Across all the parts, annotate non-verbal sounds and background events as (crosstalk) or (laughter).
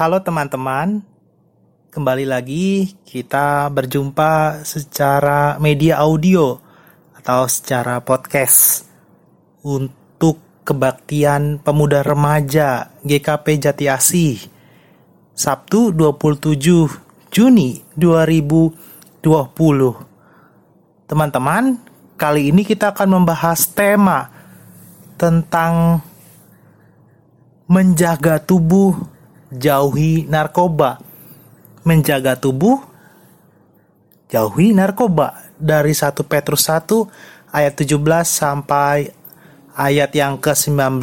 Halo teman-teman, kembali lagi kita berjumpa secara media audio atau secara podcast untuk kebaktian pemuda remaja GKP Jati Asih Sabtu 27 Juni 2020. Teman-teman, kali ini kita akan membahas tema tentang menjaga tubuh, jauhi narkoba. Menjaga tubuh, jauhi narkoba. Dari 1 Petrus 1 ayat 17 sampai ayat yang ke-19.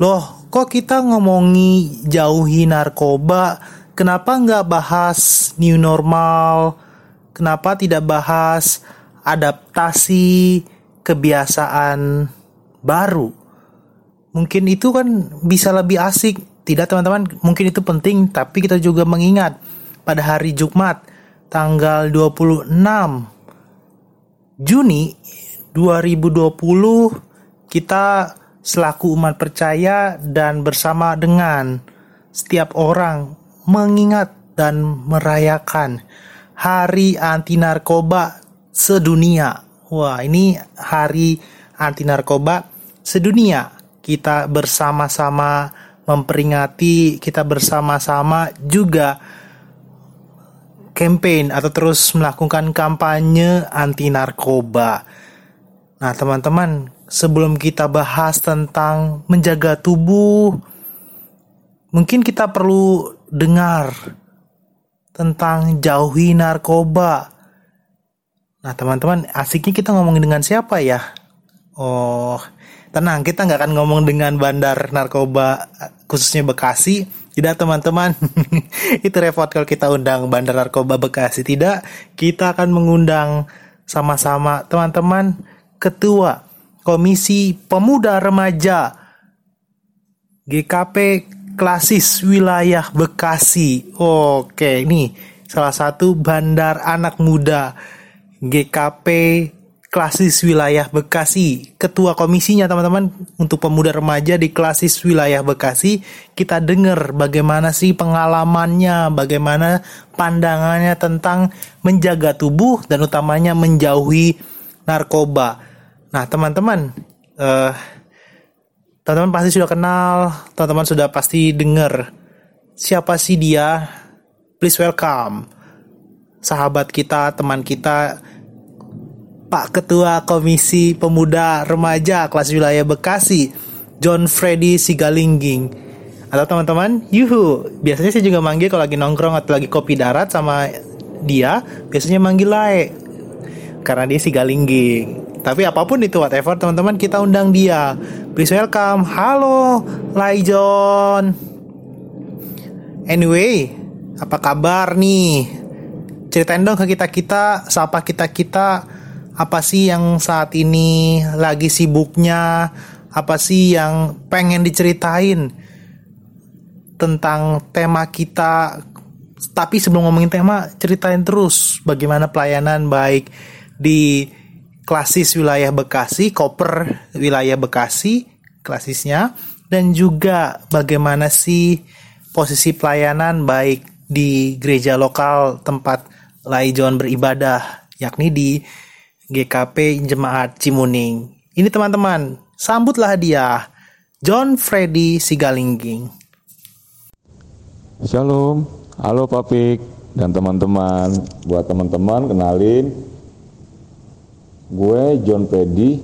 Loh, kok kita ngomongi jauhi narkoba, kenapa nggak bahas new normal? Kenapa tidak bahas adaptasi kebiasaan baru? Mungkin itu kan bisa lebih asik. Tidak teman-teman, mungkin itu penting, tapi kita juga mengingat pada hari Jumat tanggal 26 Juni 2020 kita selaku umat percaya dan bersama dengan setiap orang mengingat dan merayakan Hari Anti Narkoba Sedunia. Wah, ini hari anti narkoba sedunia. Kita bersama-sama memperingati, kita bersama-sama juga campaign atau terus melakukan kampanye anti narkoba. Nah, teman-teman, sebelum kita bahas tentang menjaga tubuh, mungkin kita perlu dengar tentang jauhi narkoba. Nah, teman-teman, asiknya kita ngomongin dengan siapa ya? Oh, tenang, kita nggak akan ngomong dengan bandar narkoba khususnya Bekasi. Tidak, teman-teman. (laughs) Itu repot kalau kita undang bandar narkoba Bekasi. Tidak, kita akan mengundang sama-sama teman-teman ketua Komisi Pemuda Remaja GKP Klasis Wilayah Bekasi. Oke, ini salah satu bandar anak muda GKP Klasis Wilayah Bekasi. Ketua komisinya teman-teman untuk pemuda remaja di Klasis Wilayah Bekasi. Kita dengar bagaimana sih pengalamannya, bagaimana pandangannya tentang menjaga tubuh dan utamanya menjauhi narkoba. Nah teman-teman, uh, teman-teman pasti sudah kenal, teman-teman sudah pasti dengar siapa sih dia. Please welcome sahabat kita, teman kita Pak Ketua Komisi Pemuda Remaja Kelas Wilayah Bekasi, John Freddy Sigalingging. Atau teman-teman, yuhu, biasanya saya juga manggil kalau lagi nongkrong atau lagi kopi darat sama dia, biasanya manggil Lae. Karena dia Sigalingging. Tapi apa pun itu whatever teman-teman kita undang dia. Please welcome. Halo, Lai John. Anyway, apa kabar nih? Ceritain dong ke kita-kita, siapa kita-kita apa sih yang saat ini lagi sibuknya, apa sih yang pengen diceritain tentang tema kita. Tapi sebelum ngomongin tema, ceritain terus bagaimana pelayanan baik di klasis wilayah Bekasi, koper wilayah Bekasi, klasisnya, dan juga bagaimana sih posisi pelayanan baik di gereja lokal tempat Laijon beribadah, yakni di GKP Jemaat Cimuning. Ini teman-teman, sambutlah dia, John Freddy Sigalingging. Shalom, halo Papik dan teman-teman. Buat teman-teman kenalin, gue John Freddy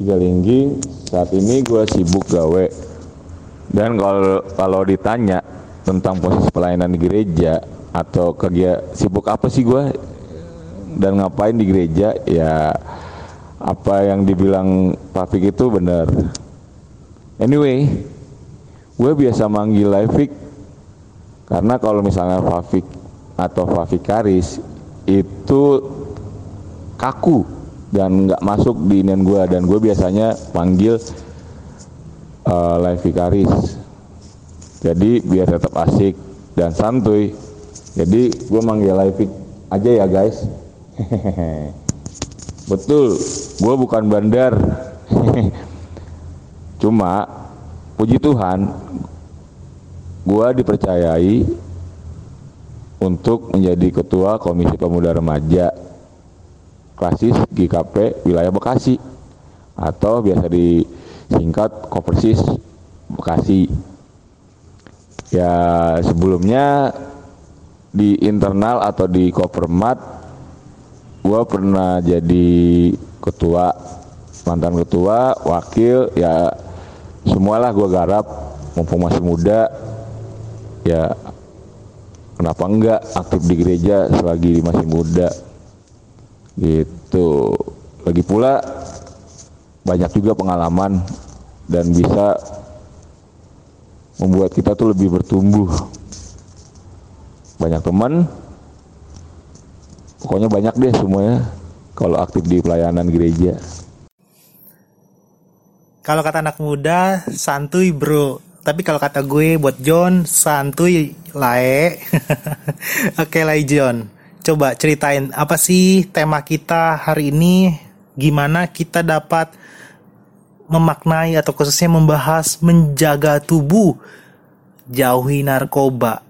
Sigalingging. Saat ini gue sibuk gawe. Dan kalau kalau ditanya tentang posisi pelayanan di gereja atau kerja sibuk apa sih gue dan ngapain di gereja? Ya apa yang dibilang Pak Fik itu benar. Anyway gue biasa manggil Levik karena kalau misalnya Fafik atau Fafikaris itu kaku dan nggak masuk di inian gue dan gue biasanya panggil uh, Levikaris jadi biar tetap asik dan santuy. Jadi gue manggil Levik aja ya guys (laughs) Betul, gue bukan bandar. (laughs) Cuma, puji Tuhan, gua dipercayai untuk menjadi ketua Komisi Pemuda Remaja Klasis GKP wilayah Bekasi atau biasa disingkat Kopersis Bekasi. Ya sebelumnya di internal atau di Kopermat gua pernah jadi ketua mantan ketua wakil ya semualah gua garap mumpung masih muda ya kenapa enggak aktif di gereja selagi masih muda gitu. Lagi pula banyak juga pengalaman dan bisa membuat kita tuh lebih bertumbuh. Banyak teman pokoknya banyak deh semuanya kalau aktif di pelayanan gereja. Kalau kata anak muda santuy bro. Tapi kalau kata gue buat John santuy lae. (laughs) Oke lah John. Coba ceritain apa sih tema kita hari ini? Gimana kita dapat memaknai atau khususnya membahas menjaga tubuh? Jauhi narkoba.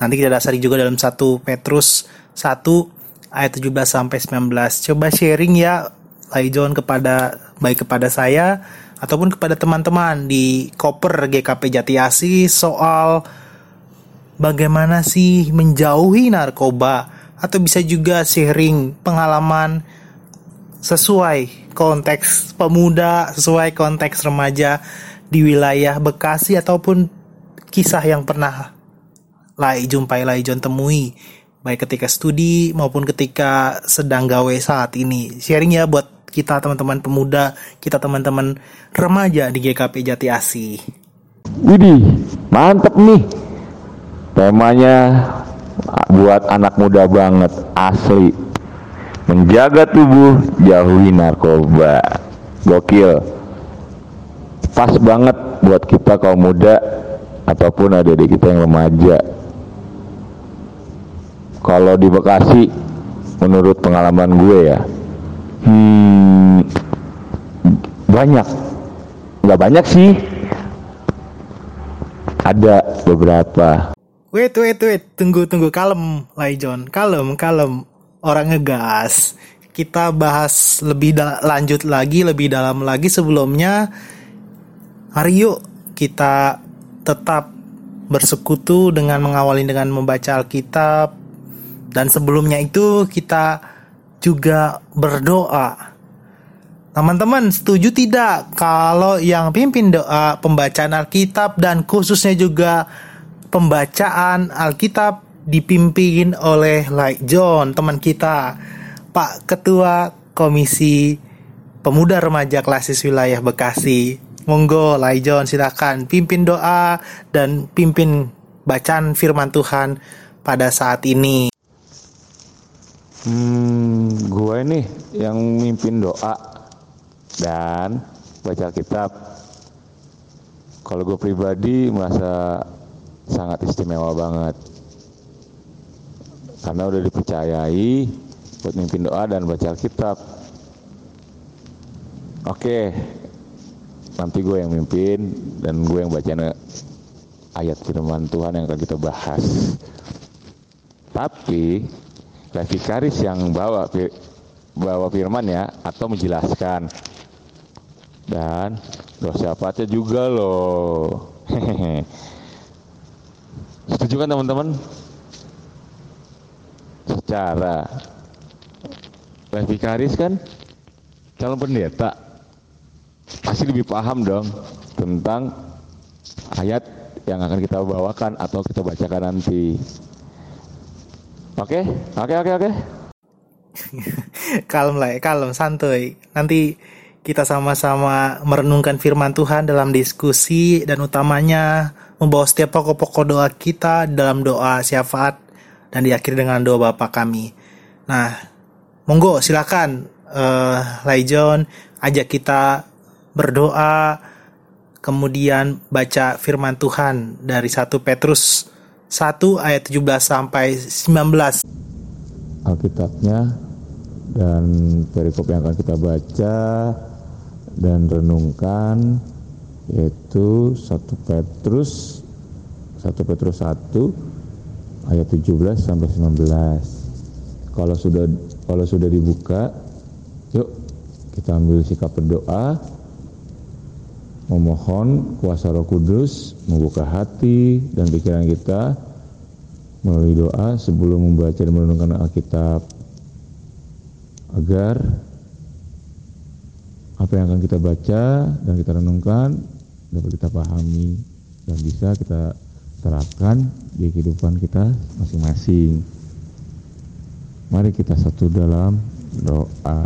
Nanti kita dasari juga dalam satu Petrus 1 ayat 17 sampai 19 coba sharing ya Lai John kepada baik kepada saya ataupun kepada teman-teman di Koper GKP Jatiasi soal bagaimana sih menjauhi narkoba atau bisa juga sharing pengalaman sesuai konteks pemuda, sesuai konteks remaja di wilayah Bekasi ataupun kisah yang pernah Lai jumpai Lai John temui baik ketika studi maupun ketika sedang gawe saat ini. Sharing ya buat kita teman-teman pemuda, kita teman-teman remaja di GKP Jati Asi. Widih, mantep nih. Temanya buat anak muda banget, asli. Menjaga tubuh, jauhi narkoba. Gokil. Pas banget buat kita kaum muda ataupun adik-adik kita yang remaja. Kalau di Bekasi, menurut pengalaman gue ya, Hmm, banyak, nggak banyak sih. Ada beberapa. Wait, wait, wait, tunggu, tunggu, kalem, Lai John, kalem, kalem. Orang ngegas. Kita bahas lebih lanjut lagi, lebih dalam lagi sebelumnya. Hari yuk kita tetap bersekutu dengan mengawali dengan membaca Alkitab dan sebelumnya itu kita juga berdoa. Teman-teman setuju tidak kalau yang pimpin doa pembacaan Alkitab dan khususnya juga pembacaan Alkitab dipimpin oleh Like John teman kita Pak Ketua Komisi Pemuda Remaja Klasis Wilayah Bekasi Monggo Lai John silakan pimpin doa dan pimpin bacaan firman Tuhan pada saat ini. Hmm, gue nih yang mimpin doa dan baca kitab. Kalau gue pribadi merasa sangat istimewa banget. Karena udah dipercayai buat mimpin doa dan baca kitab. Oke, nanti gue yang mimpin dan gue yang baca ayat firman Tuhan yang akan kita bahas. Tapi Levikaris yang bawa bawa firman ya atau menjelaskan. Dan dosa syafaatnya juga loh. (laughs) Setuju kan teman-teman? Secara Levikaris kan calon pendeta pasti lebih paham dong tentang ayat yang akan kita bawakan atau kita bacakan nanti Oke, oke, oke, oke. (laughs) kalem lah, ya, kalem, santuy. Nanti kita sama-sama merenungkan firman Tuhan dalam diskusi dan utamanya membawa setiap pokok-pokok doa kita dalam doa syafaat dan diakhiri dengan doa Bapa kami. Nah, monggo silakan uh, Laijon ajak kita berdoa kemudian baca firman Tuhan dari satu Petrus 1 ayat 17 sampai 19. Alkitabnya dan perikop yang akan kita baca dan renungkan yaitu 1 Petrus 1 Petrus 1 ayat 17 sampai 19. Kalau sudah kalau sudah dibuka, yuk kita ambil sikap berdoa memohon kuasa Roh Kudus membuka hati dan pikiran kita melalui doa sebelum membaca dan merenungkan Alkitab agar apa yang akan kita baca dan kita renungkan dapat kita pahami dan bisa kita terapkan di kehidupan kita masing-masing. Mari kita satu dalam doa.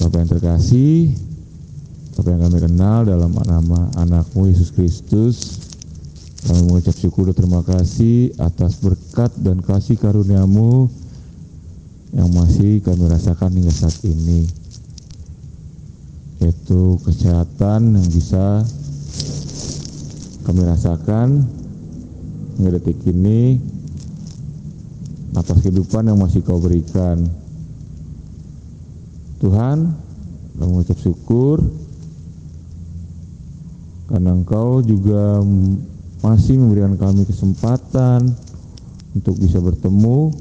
Bapak yang terkasih, Bapak yang kami kenal dalam nama anakmu Yesus Kristus, kami mengucap syukur dan terima kasih atas berkat dan kasih karuniamu yang masih kami rasakan hingga saat ini yaitu kesehatan yang bisa kami rasakan hingga detik ini atas kehidupan yang masih kau berikan. Tuhan kami mengucap syukur karena engkau juga masih memberikan kami kesempatan untuk bisa bertemu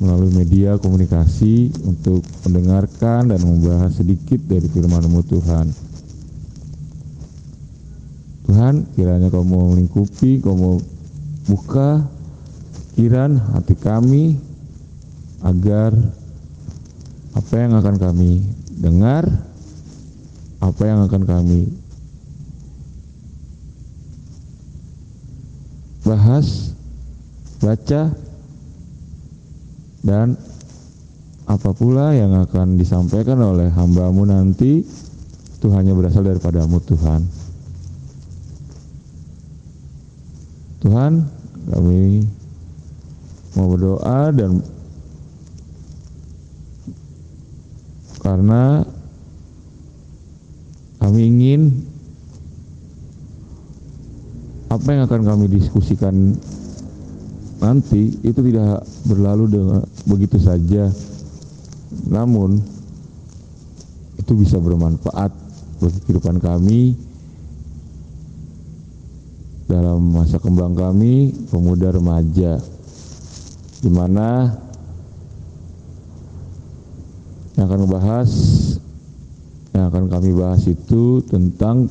melalui media komunikasi untuk mendengarkan dan membahas sedikit dari firman-Mu Tuhan. Tuhan, kiranya Kau mau melingkupi, Kau mau buka pikiran hati kami agar apa yang akan kami dengar, apa yang akan kami bahas, baca, dan apa pula yang akan disampaikan oleh hambamu nanti itu hanya berasal daripadamu Tuhan. Tuhan, kami mau berdoa dan karena kami ingin apa yang akan kami diskusikan nanti itu tidak berlalu dengan begitu saja. Namun itu bisa bermanfaat bagi kehidupan kami dalam masa kembang kami pemuda remaja di mana yang akan membahas yang akan kami bahas itu tentang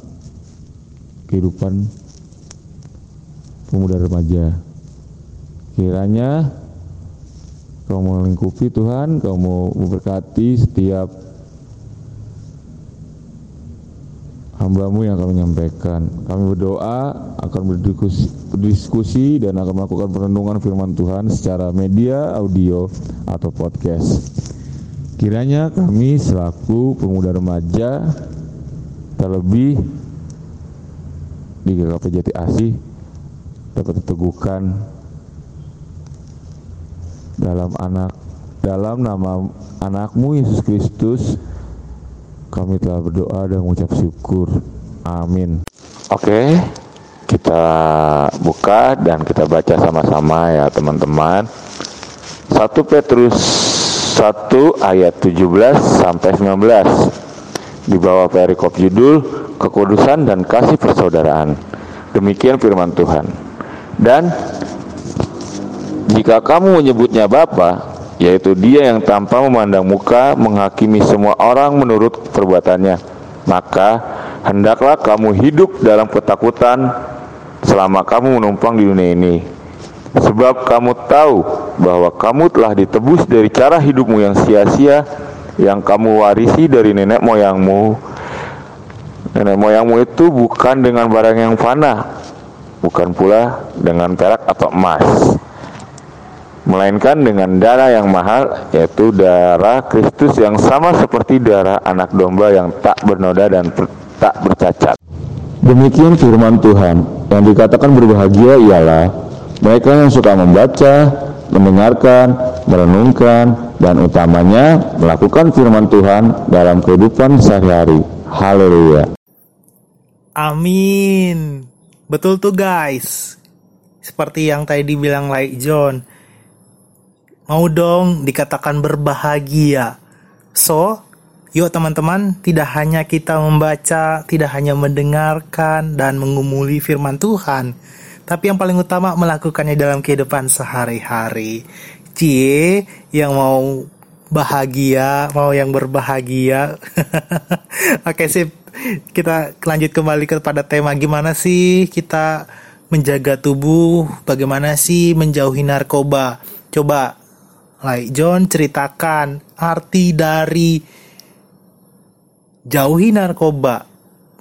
kehidupan pemuda remaja Kiranya kau melingkupi Tuhan, kau mau memberkati setiap hambamu yang kami menyampaikan. Kami berdoa akan berdiskusi, berdiskusi dan akan melakukan perenungan firman Tuhan secara media, audio, atau podcast. Kiranya kami selaku pemuda remaja terlebih di GKP Jati Asih dapat diteguhkan dalam anak dalam nama anakmu Yesus Kristus kami telah berdoa dan mengucap syukur. Amin. Oke kita buka dan kita baca sama-sama ya teman-teman. 1 Petrus 1 ayat 17 sampai 19 di bawah perikop judul kekudusan dan kasih persaudaraan. Demikian firman Tuhan dan jika kamu menyebutnya Bapa, yaitu Dia yang tanpa memandang muka menghakimi semua orang menurut perbuatannya, maka hendaklah kamu hidup dalam ketakutan selama kamu menumpang di dunia ini. Sebab kamu tahu bahwa kamu telah ditebus dari cara hidupmu yang sia-sia yang kamu warisi dari nenek moyangmu. Nenek moyangmu itu bukan dengan barang yang fana, bukan pula dengan perak atau emas melainkan dengan darah yang mahal yaitu darah Kristus yang sama seperti darah anak domba yang tak bernoda dan tak bercacat. Demikian firman Tuhan yang dikatakan berbahagia ialah mereka yang suka membaca, mendengarkan, merenungkan, dan utamanya melakukan firman Tuhan dalam kehidupan sehari-hari. Haleluya. Amin. Betul tuh guys. Seperti yang tadi dibilang Like John Mau dong dikatakan berbahagia. So, Yuk teman-teman, tidak hanya kita membaca, tidak hanya mendengarkan dan mengumuli firman Tuhan, tapi yang paling utama melakukannya dalam kehidupan sehari-hari. Cie, yang mau bahagia, mau yang berbahagia. (laughs) Oke sip, kita lanjut kembali kepada tema gimana sih kita menjaga tubuh, bagaimana sih menjauhi narkoba. Coba, like John ceritakan arti dari jauhi narkoba.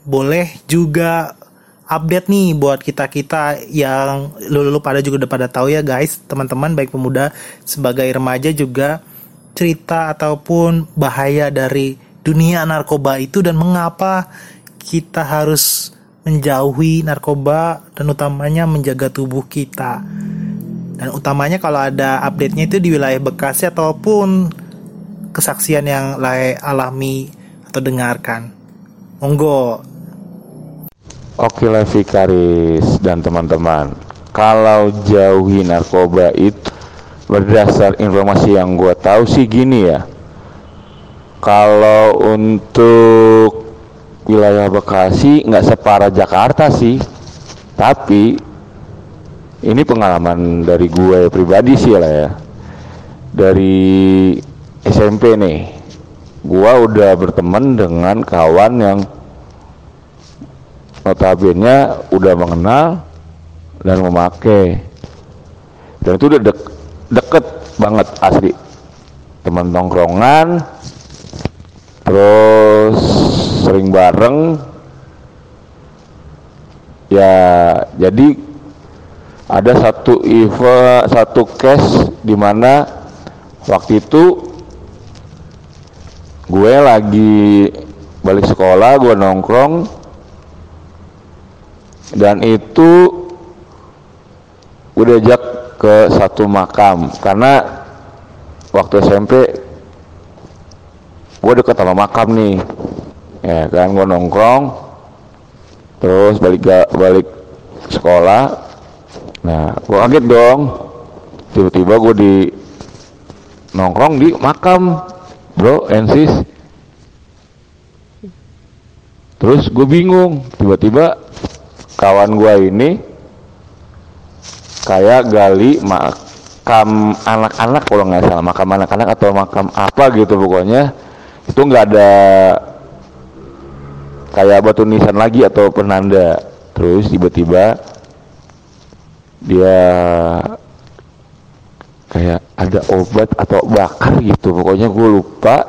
Boleh juga update nih buat kita-kita yang lulu pada juga udah pada tahu ya guys, teman-teman baik pemuda sebagai remaja juga cerita ataupun bahaya dari dunia narkoba itu dan mengapa kita harus menjauhi narkoba dan utamanya menjaga tubuh kita. Dan utamanya kalau ada update-nya itu di wilayah Bekasi ataupun kesaksian yang alami atau dengarkan. Monggo. Oke Levi Karis dan teman-teman, kalau jauhi narkoba itu berdasar informasi yang gue tahu sih gini ya. Kalau untuk wilayah Bekasi nggak separah Jakarta sih, tapi ini pengalaman dari gue pribadi sih lah ya. Dari SMP nih, gua udah berteman dengan kawan yang notabene udah mengenal dan memakai. Dan itu udah dek, deket banget asli. Teman nongkrongan terus sering bareng. Ya jadi ada satu event satu case di mana waktu itu gue lagi balik sekolah gue nongkrong. Dan itu gue diajak ke satu makam. Karena waktu SMP gue deket sama makam nih. Ya kan gue nongkrong. Terus balik balik sekolah. Nah gue kaget dong. Tiba-tiba gue di nongkrong di makam bro and sis terus gue bingung. Tiba-tiba kawan gue ini kayak gali makam anak-anak kalau nggak salah makam anak-anak atau makam apa gitu pokoknya itu nggak ada kayak batu nisan lagi atau penanda. Terus tiba-tiba dia kayak ada obat atau bakar gitu. Pokoknya gue lupa.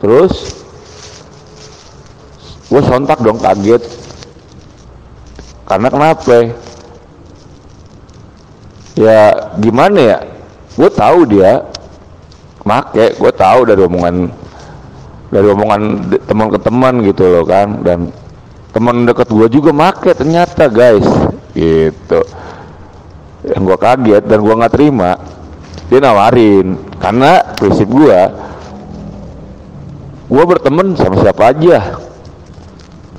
Terus gue sontak dong kaget. Karena kenapa? Ya gimana ya? Gue tahu dia make gue tahu dari omongan dari omongan teman ke teman gitu loh kan. Dan teman dekat gue juga make ternyata guys. Gitu. Yang gue kaget dan gue nggak terima dia nawarin. Karena prinsip gue gue berteman sama siapa aja.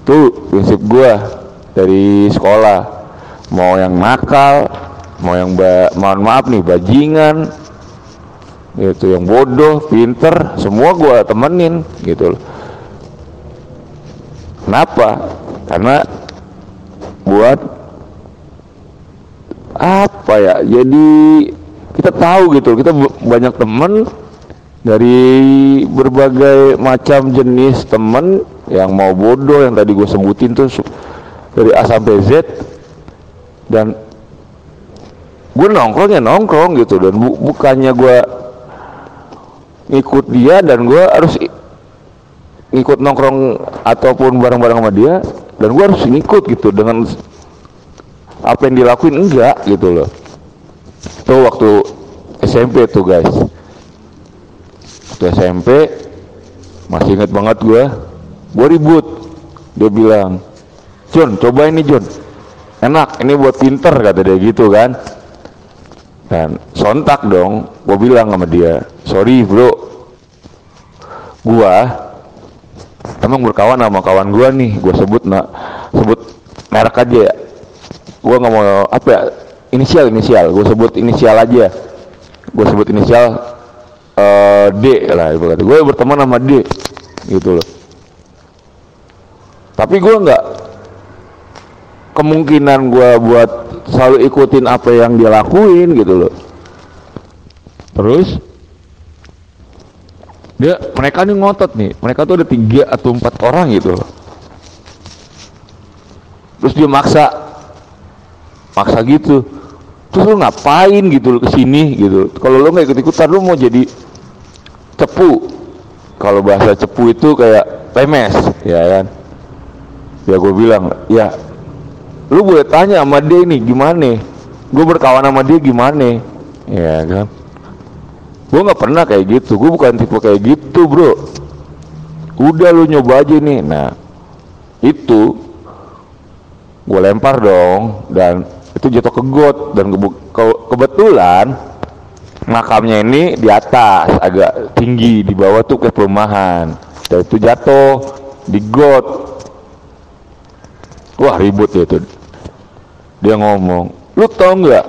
Tuh prinsip gue dari sekolah. Mau yang nakal mau yang mohon maaf nih bajingan gitu yang bodoh pinter semua gue temenin gitu loh. Kenapa? Karena buat apa ya? Jadi kita tahu gitu kita banyak temen dari berbagai macam jenis temen yang mau bodoh yang tadi gue sebutin tuh dari A sampai Z. Dan gue nongkrong ya nongkrong gitu dan bu bukannya gue ngikut dia dan gue harus ngikut nongkrong ataupun bareng-bareng sama dia dan gue harus ngikut gitu dengan apa yang dilakuin enggak gitu loh. Itu waktu SMP tuh guys. Waktu SMP masih inget banget gue gue ribut. Dia bilang John coba ini John enak ini buat pinter kata dia gitu kan. Dan sontak dong gue bilang sama dia sorry bro gua emang berkawan sama kawan gua nih gue sebut nak sebut merek aja. Ya gue nggak mau apa ya inisial inisial. Gue sebut inisial aja. Gue sebut inisial uh, D lah ibu kata. Gue berteman sama D gitu loh. Tapi gue nggak kemungkinan gue buat selalu ikutin apa yang dia lakuin gitu loh. Terus dia mereka nih ngotot nih. Mereka tuh ada tiga atau empat orang gitu. Terus dia maksa. Maksa gitu. Terus lu ngapain gitu loh ke sini gitu. Kalau lu nggak ikut ikutan lu mau jadi cepu. Kalau bahasa cepu itu kayak lemes ya kan? Ya gue bilang ya lu boleh tanya sama dia ini gimana gue berkawan sama dia gimana ya kan gue nggak pernah kayak gitu. Gue bukan tipe kayak gitu bro. Udah lu nyoba aja nih. Nah itu gue lempar dong dan itu jatuh ke got dan ke ke kebetulan makamnya ini di atas agak tinggi di bawah tuh ke perumahan. Dan itu jatuh di got. Wah ribut ya itu dia ngomong lu tau nggak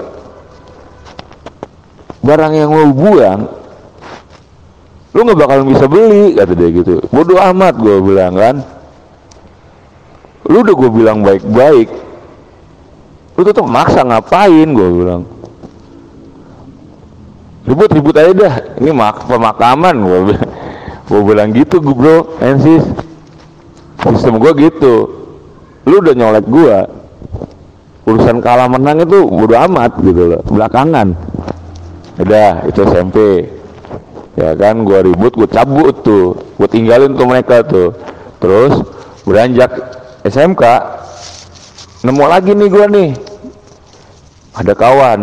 barang yang lu buang lu nggak bakalan bisa beli kata dia gitu. Bodoh amat gue bilang kan? Lu udah gue bilang baik-baik lu tuh maksa ngapain gue bilang. Ribut-ribut aja dah. Ini mak pemakaman gue bilang gue bilang gitu gue bro ensis. Sistem gue gitu. Lu udah nyolek gue urusan kalah menang itu bodo amat gitu loh belakangan udah itu SMP ya kan gua ribut gua cabut tuh. Gua tinggalin tuh mereka tuh. Terus beranjak SMK nemu lagi nih gua nih. Ada kawan.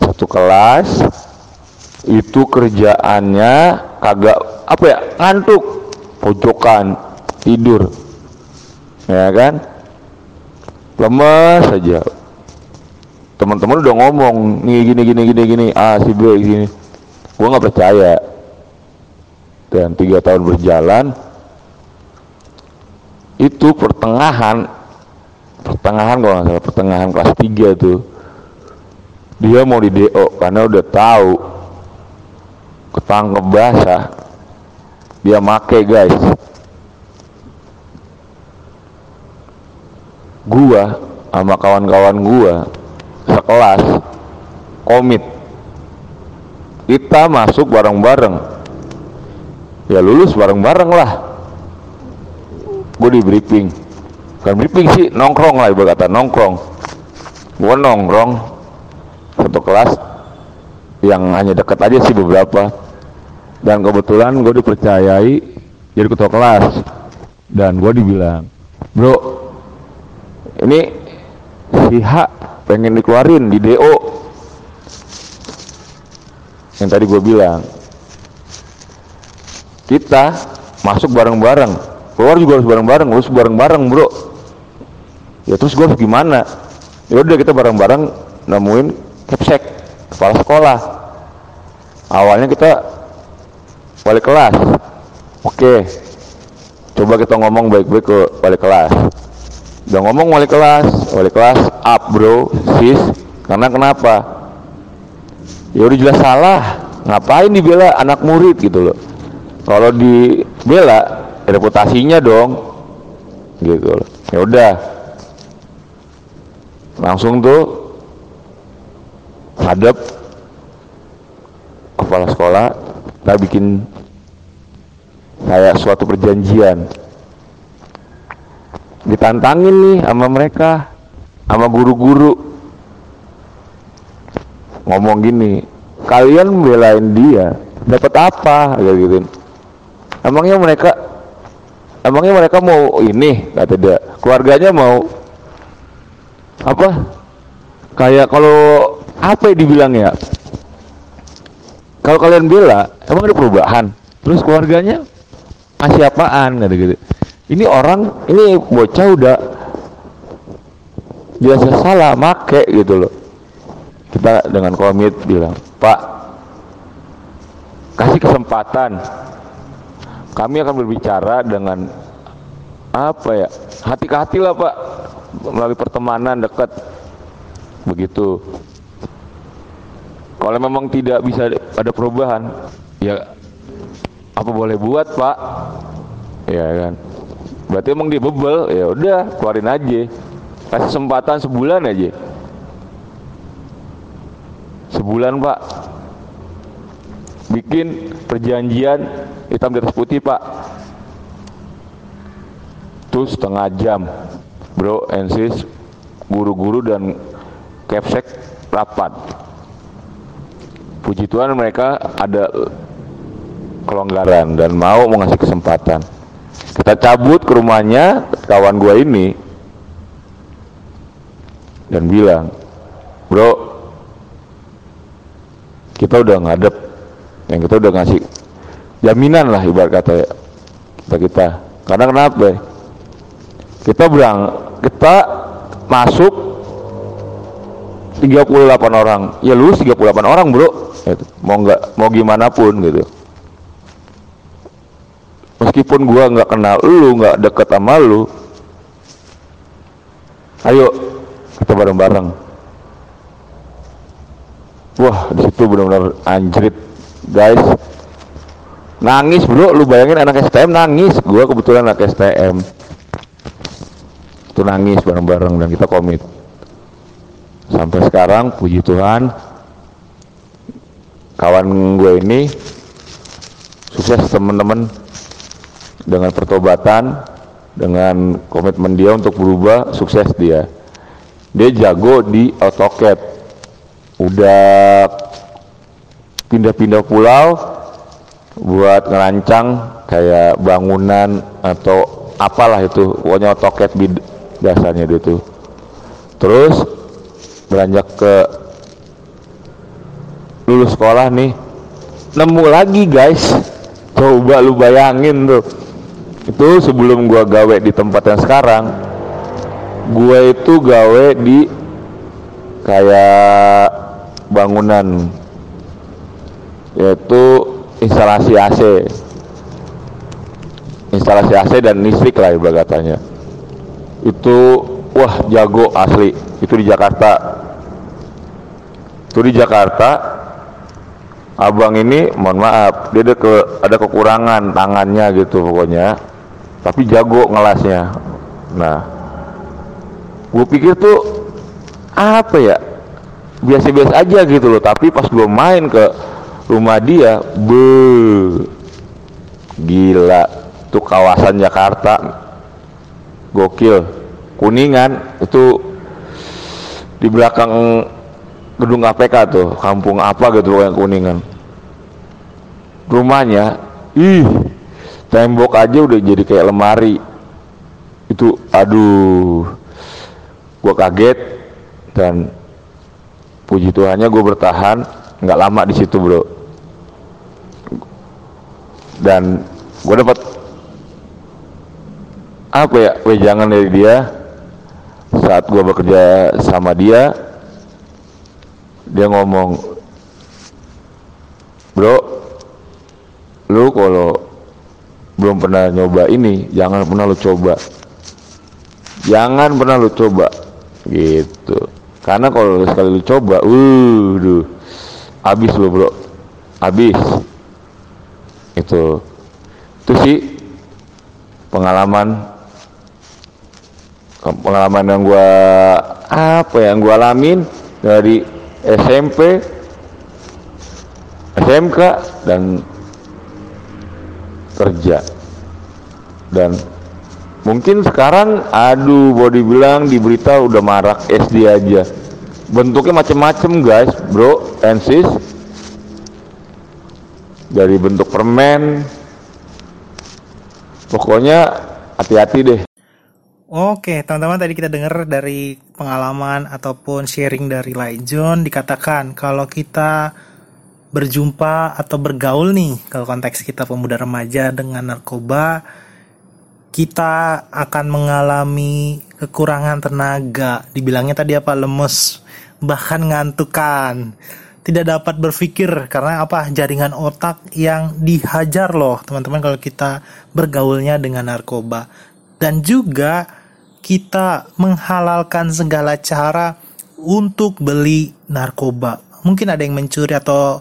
Satu kelas itu kerjaannya kagak apa ya ngantuk. Pojokan tidur. Ya kan? Lemes saja teman-teman udah ngomong nih gini gini gini gini ah si B gini gua nggak percaya. Dan tiga tahun berjalan itu pertengahan pertengahan kalau nggak salah pertengahan kelas 3 tuh dia mau di DO karena udah tahu ketangkep basah. Dia make guys. Gua sama kawan-kawan gua sekelas komit. Kita masuk bareng-bareng. Ya lulus bareng-bareng lah. Gue di briefing. Kan briefing sih nongkrong lah ibu kata nongkrong. Gue nongkrong. Satu kelas yang hanya dekat aja sih beberapa. Dan kebetulan gue dipercayai jadi ketua kelas. Dan gue dibilang bro ini si H pengen dikeluarin di DO yang tadi gue bilang. Kita masuk bareng-bareng. Keluar juga harus bareng-bareng harus bareng-bareng bro. Ya terus gue harus gimana? Ya udah kita bareng-bareng nemuin capsek kepala sekolah. Awalnya kita wali kelas. Oke. Coba kita ngomong baik-baik ke wali kelas udah ngomong wali kelas. Wali kelas up bro. Sis. Karena kenapa? Ya udah jelas salah. Ngapain dibela anak murid gitu loh. Kalau dibela reputasinya dong. Gitu loh. Ya udah. Langsung tuh hadap kepala sekolah kita bikin kayak suatu perjanjian ditantangin nih sama mereka sama guru-guru. Ngomong gini kalian belain dia dapat apa? Gitu emangnya mereka emangnya mereka mau ini? Kata dia. Keluarganya mau apa? Kayak kalau apa yang dibilang ya? Kalau kalian bela emang ada perubahan? Terus keluarganya masih apaan? Kata gitu ini orang ini bocah udah biasa salah make gitu loh. Kita dengan komit bilang pak kasih kesempatan. Kami akan berbicara dengan apa ya hati ke hati lah pak melalui pertemanan dekat. Begitu. Kalau memang tidak bisa ada perubahan ya apa boleh buat pak? Ya kan berarti emang dia bebel. Ya udah keluarin aja. Kasih kesempatan sebulan aja. Sebulan pak. Bikin perjanjian hitam di atas putih pak. Terus setengah jam. Bro and sis guru-guru dan capsek rapat. Puji Tuhan mereka ada kelonggaran dan mau mengasih kesempatan kita cabut ke rumahnya kawan gua ini dan bilang bro kita udah ngadep yang kita udah ngasih jaminan lah ibarat kata ya, kita kita. Karena kenapa kita berang kita masuk 38 orang. Ya lulus 38 orang bro. Mau nggak mau gimana pun gitu meskipun gua nggak kenal lu nggak deket sama lu ayo kita bareng-bareng. Wah di situ benar-benar anjrit guys. Nangis bro. Lu bayangin anak STM nangis. Gua kebetulan anak STM itu nangis bareng-bareng dan kita komit. Sampai sekarang puji Tuhan kawan gue ini sukses teman-teman dengan pertobatan dengan komitmen dia untuk berubah sukses dia. Dia jago di AutoCAD. Udah pindah-pindah pulau buat ngerancang kayak bangunan atau apalah itu. Pokoknya AutoCAD dasarnya dia tuh. Terus beranjak ke lulus sekolah nih nemu lagi guys. Coba lu bayangin tuh itu sebelum gua gawe di tempat yang sekarang gua itu gawe di kayak bangunan yaitu instalasi AC instalasi AC dan listrik lah ibarat katanya. Itu wah jago asli. Itu di Jakarta. Itu di Jakarta. Abang ini mohon maaf dia ada ke ada kekurangan tangannya gitu pokoknya tapi jago ngelasnya. Nah gue pikir tuh apa ya? Biasa-biasa aja gitu loh. Tapi pas gue main ke rumah dia be gila. Tuh kawasan Jakarta. Gokil. Kuningan itu di belakang gedung KPK tuh kampung apa gitu yang kuningan. Rumahnya ih tembok aja udah jadi kayak lemari. Itu aduh gua kaget dan puji Tuhannya gue bertahan nggak lama di situ bro. Dan gue dapat apa ya wejangan dari dia saat gue bekerja sama dia. Dia ngomong bro lu kalau belum pernah nyoba ini. Jangan pernah lu coba. Jangan pernah lu coba. Gitu. Karena kalau sekali lu coba uh habis lu bro. Habis. Itu. Itu sih pengalaman. Pengalaman yang gua apa yang gua alamin dari SMP SMK dan kerja. Dan mungkin sekarang aduh body bilang di berita udah marak SD aja. Bentuknya macem-macem guys bro and sis. Dari bentuk permen. Pokoknya hati-hati deh. Oke, teman-teman tadi kita dengar dari pengalaman ataupun sharing dari Lai John dikatakan kalau kita berjumpa atau bergaul nih kalau konteks kita pemuda remaja dengan narkoba. Kita akan mengalami kekurangan tenaga. Dibilangnya tadi apa? Lemes bahkan ngantukan. Tidak dapat berpikir karena apa? Jaringan otak yang dihajar loh teman-teman kalau kita bergaulnya dengan narkoba. Dan juga kita menghalalkan segala cara untuk beli narkoba. Mungkin ada yang mencuri atau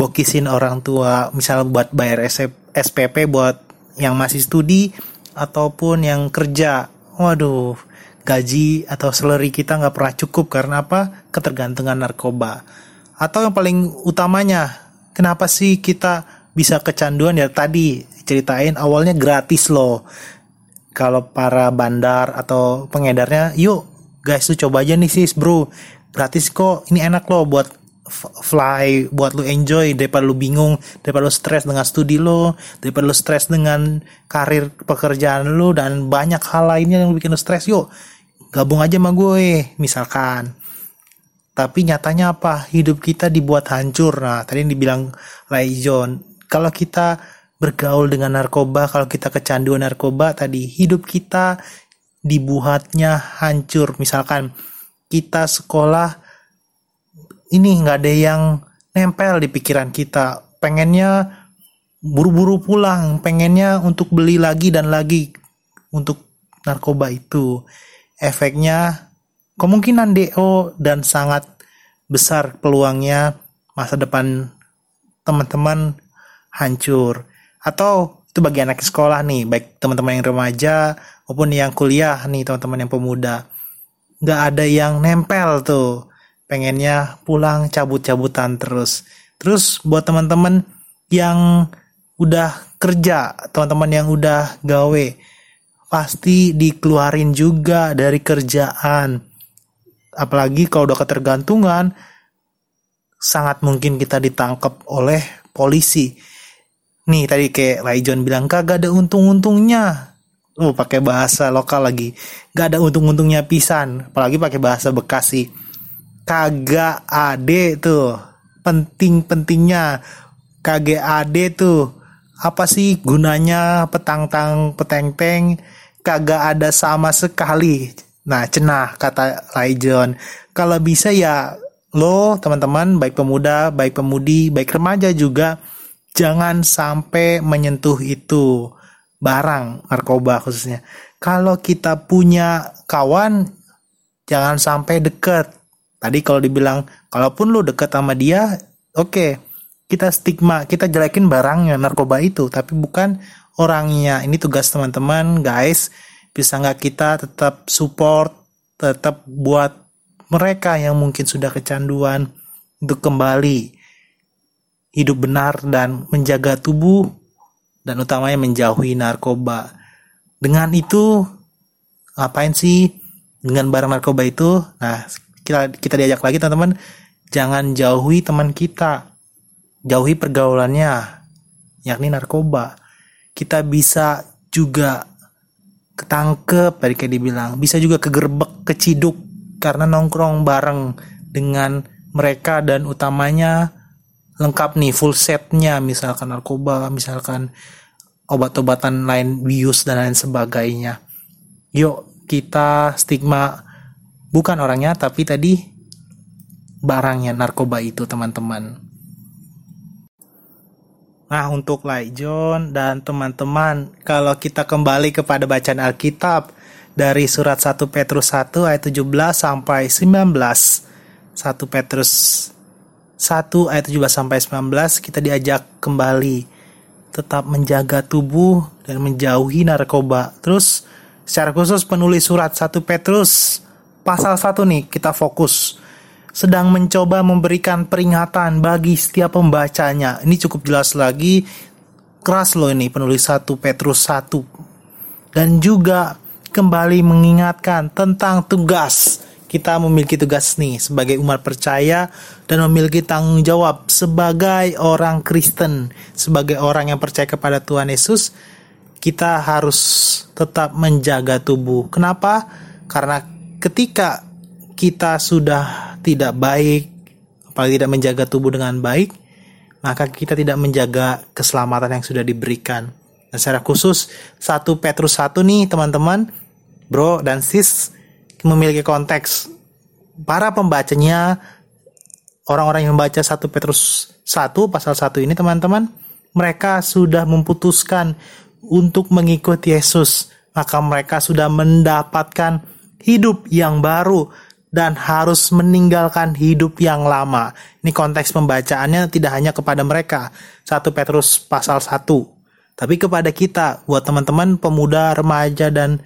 bokisin orang tua misal buat bayar SPP buat yang masih studi ataupun yang kerja. Waduh gaji atau salary kita nggak pernah cukup karena apa? Ketergantungan narkoba. Atau yang paling utamanya kenapa sih kita bisa kecanduan? Ya tadi ceritain awalnya gratis loh. Kalau para bandar atau pengedarnya yuk guys tuh coba aja nih sis bro. Gratis kok ini enak loh buat fly buat lu enjoy daripada lu bingung daripada lu stres dengan studi lo daripada lu stres dengan karir pekerjaan lu dan banyak hal lainnya yang bikin lu stres yuk gabung aja sama gue misalkan. Tapi nyatanya apa? Hidup kita dibuat hancur. Nah tadi yang dibilang John kalau kita bergaul dengan narkoba kalau kita kecanduan narkoba tadi hidup kita dibuatnya hancur. Misalkan kita sekolah ini nggak ada yang nempel di pikiran kita. Pengennya buru-buru pulang pengennya untuk beli lagi dan lagi untuk narkoba itu. Efeknya kemungkinan DO dan sangat besar peluangnya masa depan teman-teman hancur. Atau itu bagi anak sekolah nih baik teman-teman yang remaja maupun yang kuliah nih teman-teman yang pemuda. Nggak ada yang nempel tuh pengennya pulang cabut-cabutan terus. Terus buat teman-teman yang udah kerja, teman-teman yang udah gawe, pasti dikeluarin juga dari kerjaan. Apalagi kalau udah ketergantungan, sangat mungkin kita ditangkap oleh polisi. Nih tadi kayak Laijon bilang kagak ada untung-untungnya. Oh pakai bahasa lokal lagi. Gak ada untung-untungnya pisan. Apalagi pakai bahasa Bekasi kagak ade tuh. Penting-pentingnya. Kagak ade tuh. Apa sih gunanya petang-tang peteng-teng? Kagak ada sama sekali. Nah cenah kata Laijon kalau bisa ya lo teman-teman baik pemuda baik pemudi baik remaja juga jangan sampai menyentuh itu. Barang narkoba khususnya. Kalau kita punya kawan jangan sampai deket Tadi kalau dibilang, kalaupun lu deket sama dia, oke, okay, kita stigma, kita jelekin barangnya narkoba itu, tapi bukan orangnya. Ini tugas teman-teman, guys. Bisa nggak kita tetap support, tetap buat mereka yang mungkin sudah kecanduan untuk kembali hidup benar dan menjaga tubuh dan utamanya menjauhi narkoba. Dengan itu, ngapain sih dengan barang narkoba itu? Nah, kita kita diajak lagi teman-teman. Jangan jauhi teman kita. Jauhi pergaulannya yakni narkoba. Kita bisa juga ketangkep tadi kayak dibilang. Bisa juga kegerbek keciduk karena nongkrong bareng dengan mereka dan utamanya lengkap nih full setnya. Misalkan narkoba misalkan obat-obatan lain bius dan lain sebagainya. Yuk kita stigma bukan orangnya tapi tadi barangnya narkoba itu teman-teman. Nah untuk John dan teman-teman kalau kita kembali kepada bacaan Alkitab dari surat 1 Petrus 1 ayat 17 sampai 19 1 Petrus 1 ayat 17 sampai 19 kita diajak kembali. Tetap menjaga tubuh dan menjauhi narkoba. Terus secara khusus penulis surat 1 Petrus pasal 1 nih kita fokus sedang mencoba memberikan peringatan bagi setiap pembacanya. Ini cukup jelas lagi keras loh ini penulis 1 Petrus 1 dan juga kembali mengingatkan tentang tugas kita memiliki tugas nih sebagai umat percaya dan memiliki tanggung jawab sebagai orang Kristen, sebagai orang yang percaya kepada Tuhan Yesus, kita harus tetap menjaga tubuh. Kenapa? Karena ketika kita sudah tidak baik, apalagi tidak menjaga tubuh dengan baik, maka kita tidak menjaga keselamatan yang sudah diberikan. Dan secara khusus, satu Petrus 1 nih teman-teman, bro dan sis memiliki konteks. Para pembacanya, orang-orang yang membaca satu Petrus 1 pasal 1 ini teman-teman, mereka sudah memutuskan untuk mengikuti Yesus. Maka mereka sudah mendapatkan hidup yang baru dan harus meninggalkan hidup yang lama. Ini konteks pembacaannya tidak hanya kepada mereka. 1 Petrus pasal 1. Tapi kepada kita, buat teman-teman pemuda, remaja, dan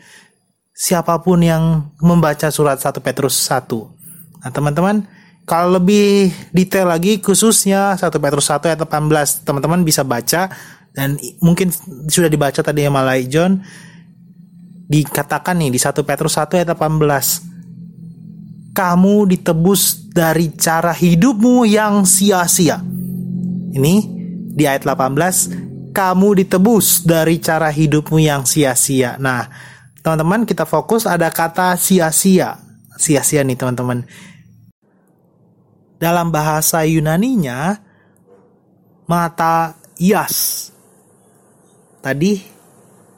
siapa pun yang membaca surat 1 Petrus 1. Nah teman-teman, kalau lebih detail lagi khususnya 1 Petrus 1 ayat 18, teman-teman bisa baca dan mungkin sudah dibaca tadi sama Lai John dikatakan nih di 1 Petrus 1 ayat 18 kamu ditebus dari cara hidupmu yang sia-sia. Ini di ayat 18, kamu ditebus dari cara hidupmu yang sia-sia. Nah, teman-teman kita fokus ada kata sia-sia. Sia-sia nih teman-teman. Dalam bahasa Yunaninya, mata ias. Tadi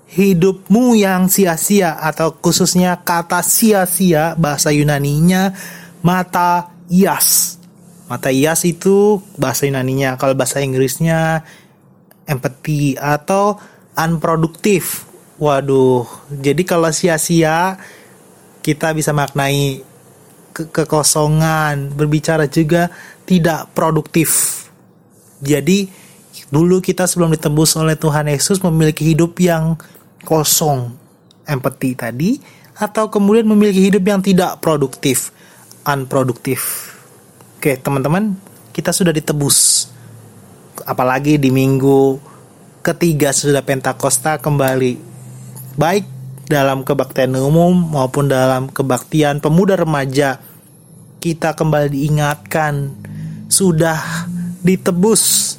hidupmu yang sia-sia atau khususnya kata sia-sia bahasa Yunaninya mata ias. Mata ias itu bahasa Yunaninya. Kalau bahasa Inggrisnya empathy atau unproduktif. Waduh, jadi kalau sia-sia kita bisa maknai ke kekosongan, berbicara juga tidak produktif. Jadi dulu kita sebelum ditembus oleh Tuhan Yesus memiliki hidup yang kosong empati tadi atau kemudian memiliki hidup yang tidak produktif, unproduktif. Oke, teman-teman, kita sudah ditebus. Apalagi di minggu ketiga sudah Pentakosta kembali. Baik dalam kebaktian umum maupun dalam kebaktian pemuda remaja, kita kembali diingatkan sudah ditebus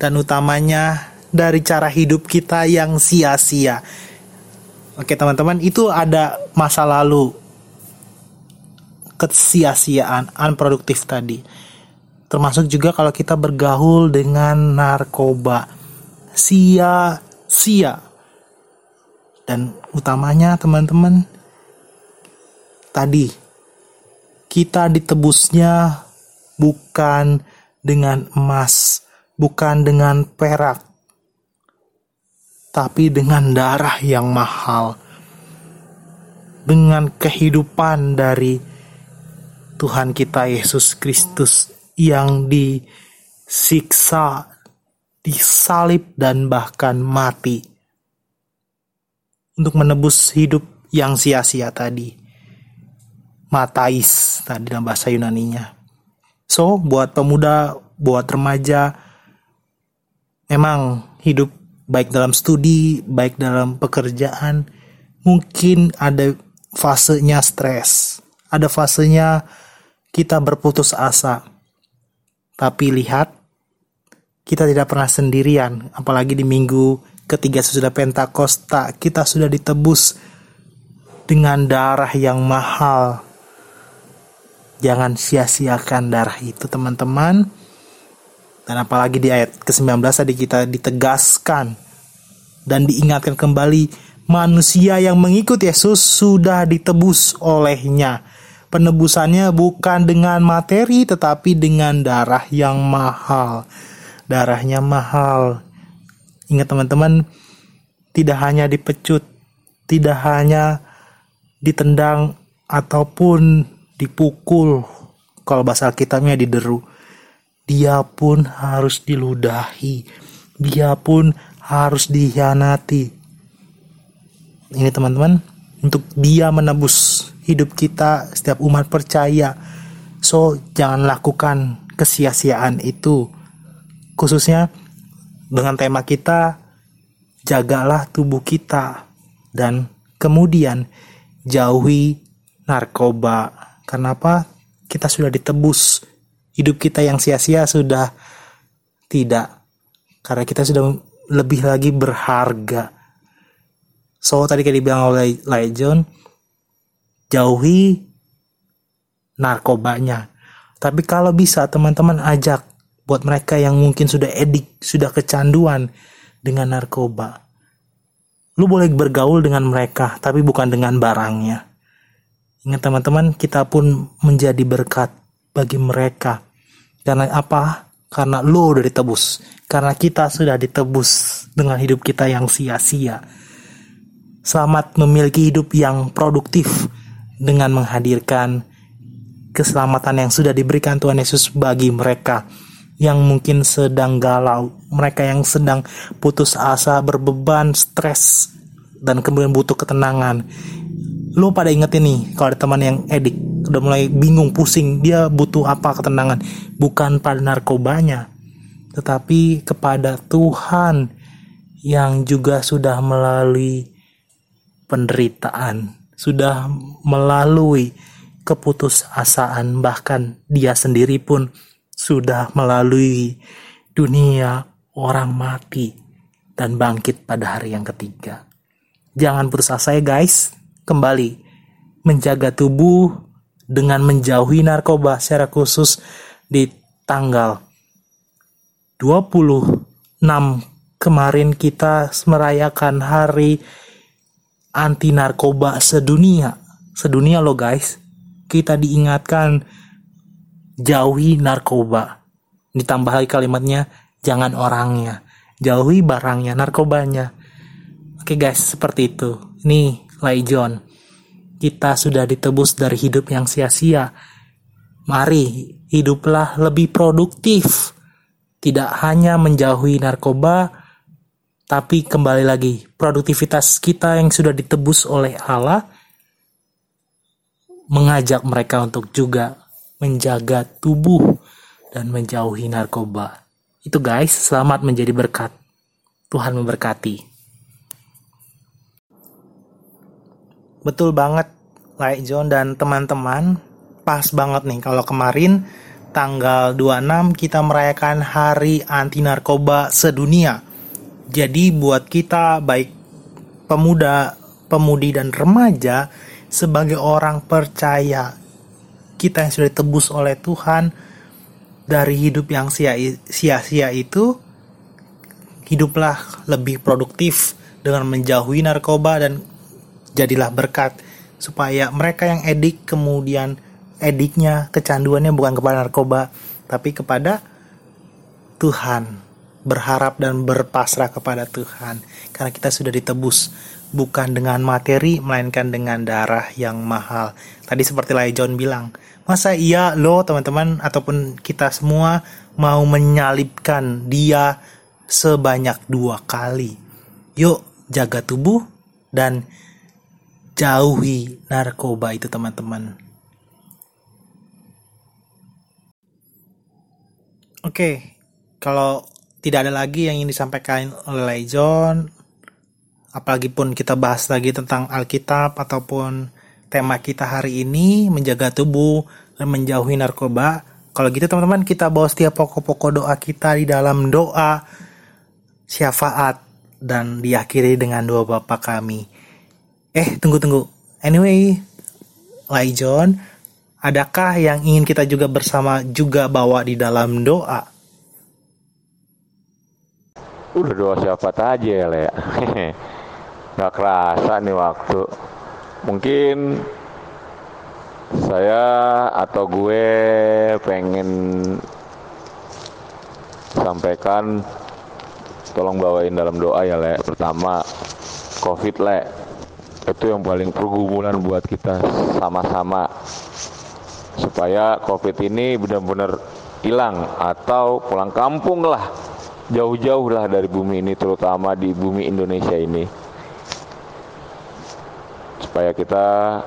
dan utamanya dari cara hidup kita yang sia-sia. Oke teman-teman, itu ada masa lalu kesia-siaan, unproduktif tadi. Termasuk juga kalau kita bergaul dengan narkoba. Sia-sia. Dan utamanya teman-teman, tadi kita ditebusnya bukan dengan emas, bukan dengan perak, tapi dengan darah yang mahal, dengan kehidupan dari Tuhan kita Yesus Kristus yang disiksa, disalib, dan bahkan mati untuk menebus hidup yang sia-sia tadi. Matais tadi dalam bahasa Yunaninya. So, buat pemuda, buat remaja, memang hidup baik dalam studi, baik dalam pekerjaan, mungkin ada fasenya stres, ada fasenya kita berputus asa. Tapi lihat, kita tidak pernah sendirian, apalagi di minggu ketiga sesudah Pentakosta, kita sudah ditebus dengan darah yang mahal. Jangan sia-siakan darah itu, teman-teman dan apalagi di ayat ke-19 tadi kita ditegaskan dan diingatkan kembali manusia yang mengikut Yesus sudah ditebus olehnya. Penebusannya bukan dengan materi tetapi dengan darah yang mahal. Darahnya mahal. Ingat teman-teman, tidak hanya dipecut, tidak hanya ditendang ataupun dipukul. Kalau bahasa Alkitabnya dideru dia pun harus diludahi, dia pun harus dihianati. Ini teman-teman, untuk dia menebus hidup kita setiap umat percaya. So, jangan lakukan kesia-siaan itu. Khususnya dengan tema kita, jagalah tubuh kita. Dan kemudian jauhi narkoba. Kenapa? Kita sudah ditebus hidup kita yang sia-sia sudah tidak. Karena kita sudah lebih lagi berharga. So tadi kayak dibilang oleh Lejon jauhi narkobanya. Tapi kalau bisa teman-teman ajak buat mereka yang mungkin sudah edik sudah kecanduan dengan narkoba. Lu boleh bergaul dengan mereka tapi bukan dengan barangnya. Ingat teman-teman kita pun menjadi berkat bagi mereka. Karena apa? Karena lo udah ditebus. Karena kita sudah ditebus dengan hidup kita yang sia-sia. Selamat memiliki hidup yang produktif dengan menghadirkan keselamatan yang sudah diberikan Tuhan Yesus bagi mereka yang mungkin sedang galau, mereka yang sedang putus asa, berbeban, stres, dan kemudian butuh ketenangan. Lo pada inget ini kalau ada teman yang edik, udah mulai bingung, pusing, dia butuh apa ketenangan? Bukan pada narkobanya, tetapi kepada Tuhan yang juga sudah melalui penderitaan, sudah melalui keputusasaan, bahkan dia sendiri pun sudah melalui dunia orang mati dan bangkit pada hari yang ketiga. Jangan putus asa ya guys, kembali menjaga tubuh dengan menjauhi narkoba secara khusus di tanggal 26 kemarin kita merayakan hari anti narkoba sedunia. Sedunia loh guys. Kita diingatkan jauhi narkoba. Ditambah lagi kalimatnya, jangan orangnya. Jauhi barangnya, narkobanya. Oke guys, seperti itu. Nih, Lai John. Kita sudah ditebus dari hidup yang sia-sia. Mari, hiduplah lebih produktif. Tidak hanya menjauhi narkoba, tapi kembali lagi, produktivitas kita yang sudah ditebus oleh Allah mengajak mereka untuk juga menjaga tubuh, dan menjauhi narkoba. Itu guys, selamat menjadi berkat. Tuhan memberkati. Betul banget, John dan teman-teman. Pas banget nih kalau kemarin tanggal 26 kita merayakan Hari Anti Narkoba Sedunia. Jadi buat kita baik pemuda, pemudi dan remaja sebagai orang percaya kita yang sudah ditebus oleh Tuhan dari hidup yang sia-sia itu hiduplah lebih produktif dengan menjauhi narkoba dan jadilah berkat supaya mereka yang edik kemudian ediknya kecanduannya bukan kepada narkoba tapi kepada Tuhan berharap dan berpasrah kepada Tuhan karena kita sudah ditebus bukan dengan materi melainkan dengan darah yang mahal. Tadi seperti Lai John bilang, masa iya lo teman-teman ataupun kita semua mau menyalibkan dia sebanyak dua kali. Yuk jaga tubuh dan jauhi narkoba itu teman-teman. Oke, kalau tidak ada lagi yang ingin disampaikan oleh John, apalagi pun kita bahas lagi tentang Alkitab ataupun tema kita hari ini menjaga tubuh dan menjauhi narkoba. Kalau gitu teman-teman kita bawa setiap pokok-pokok doa kita di dalam doa syafaat dan diakhiri dengan doa Bapa kami. Eh, tunggu-tunggu. Anyway, Lai John, adakah yang ingin kita juga bersama juga bawa di dalam doa? Udah doa syafaat aja ya, Le. (laughs) nggak kerasa nih waktu mungkin saya atau gue pengen sampaikan tolong bawain dalam doa ya le pertama covid le itu yang paling pergumulan buat kita sama-sama. Supaya covid ini benar-benar hilang atau pulang kampung lah. Jauh-jauh lah dari bumi ini terutama di bumi Indonesia ini. Supaya kita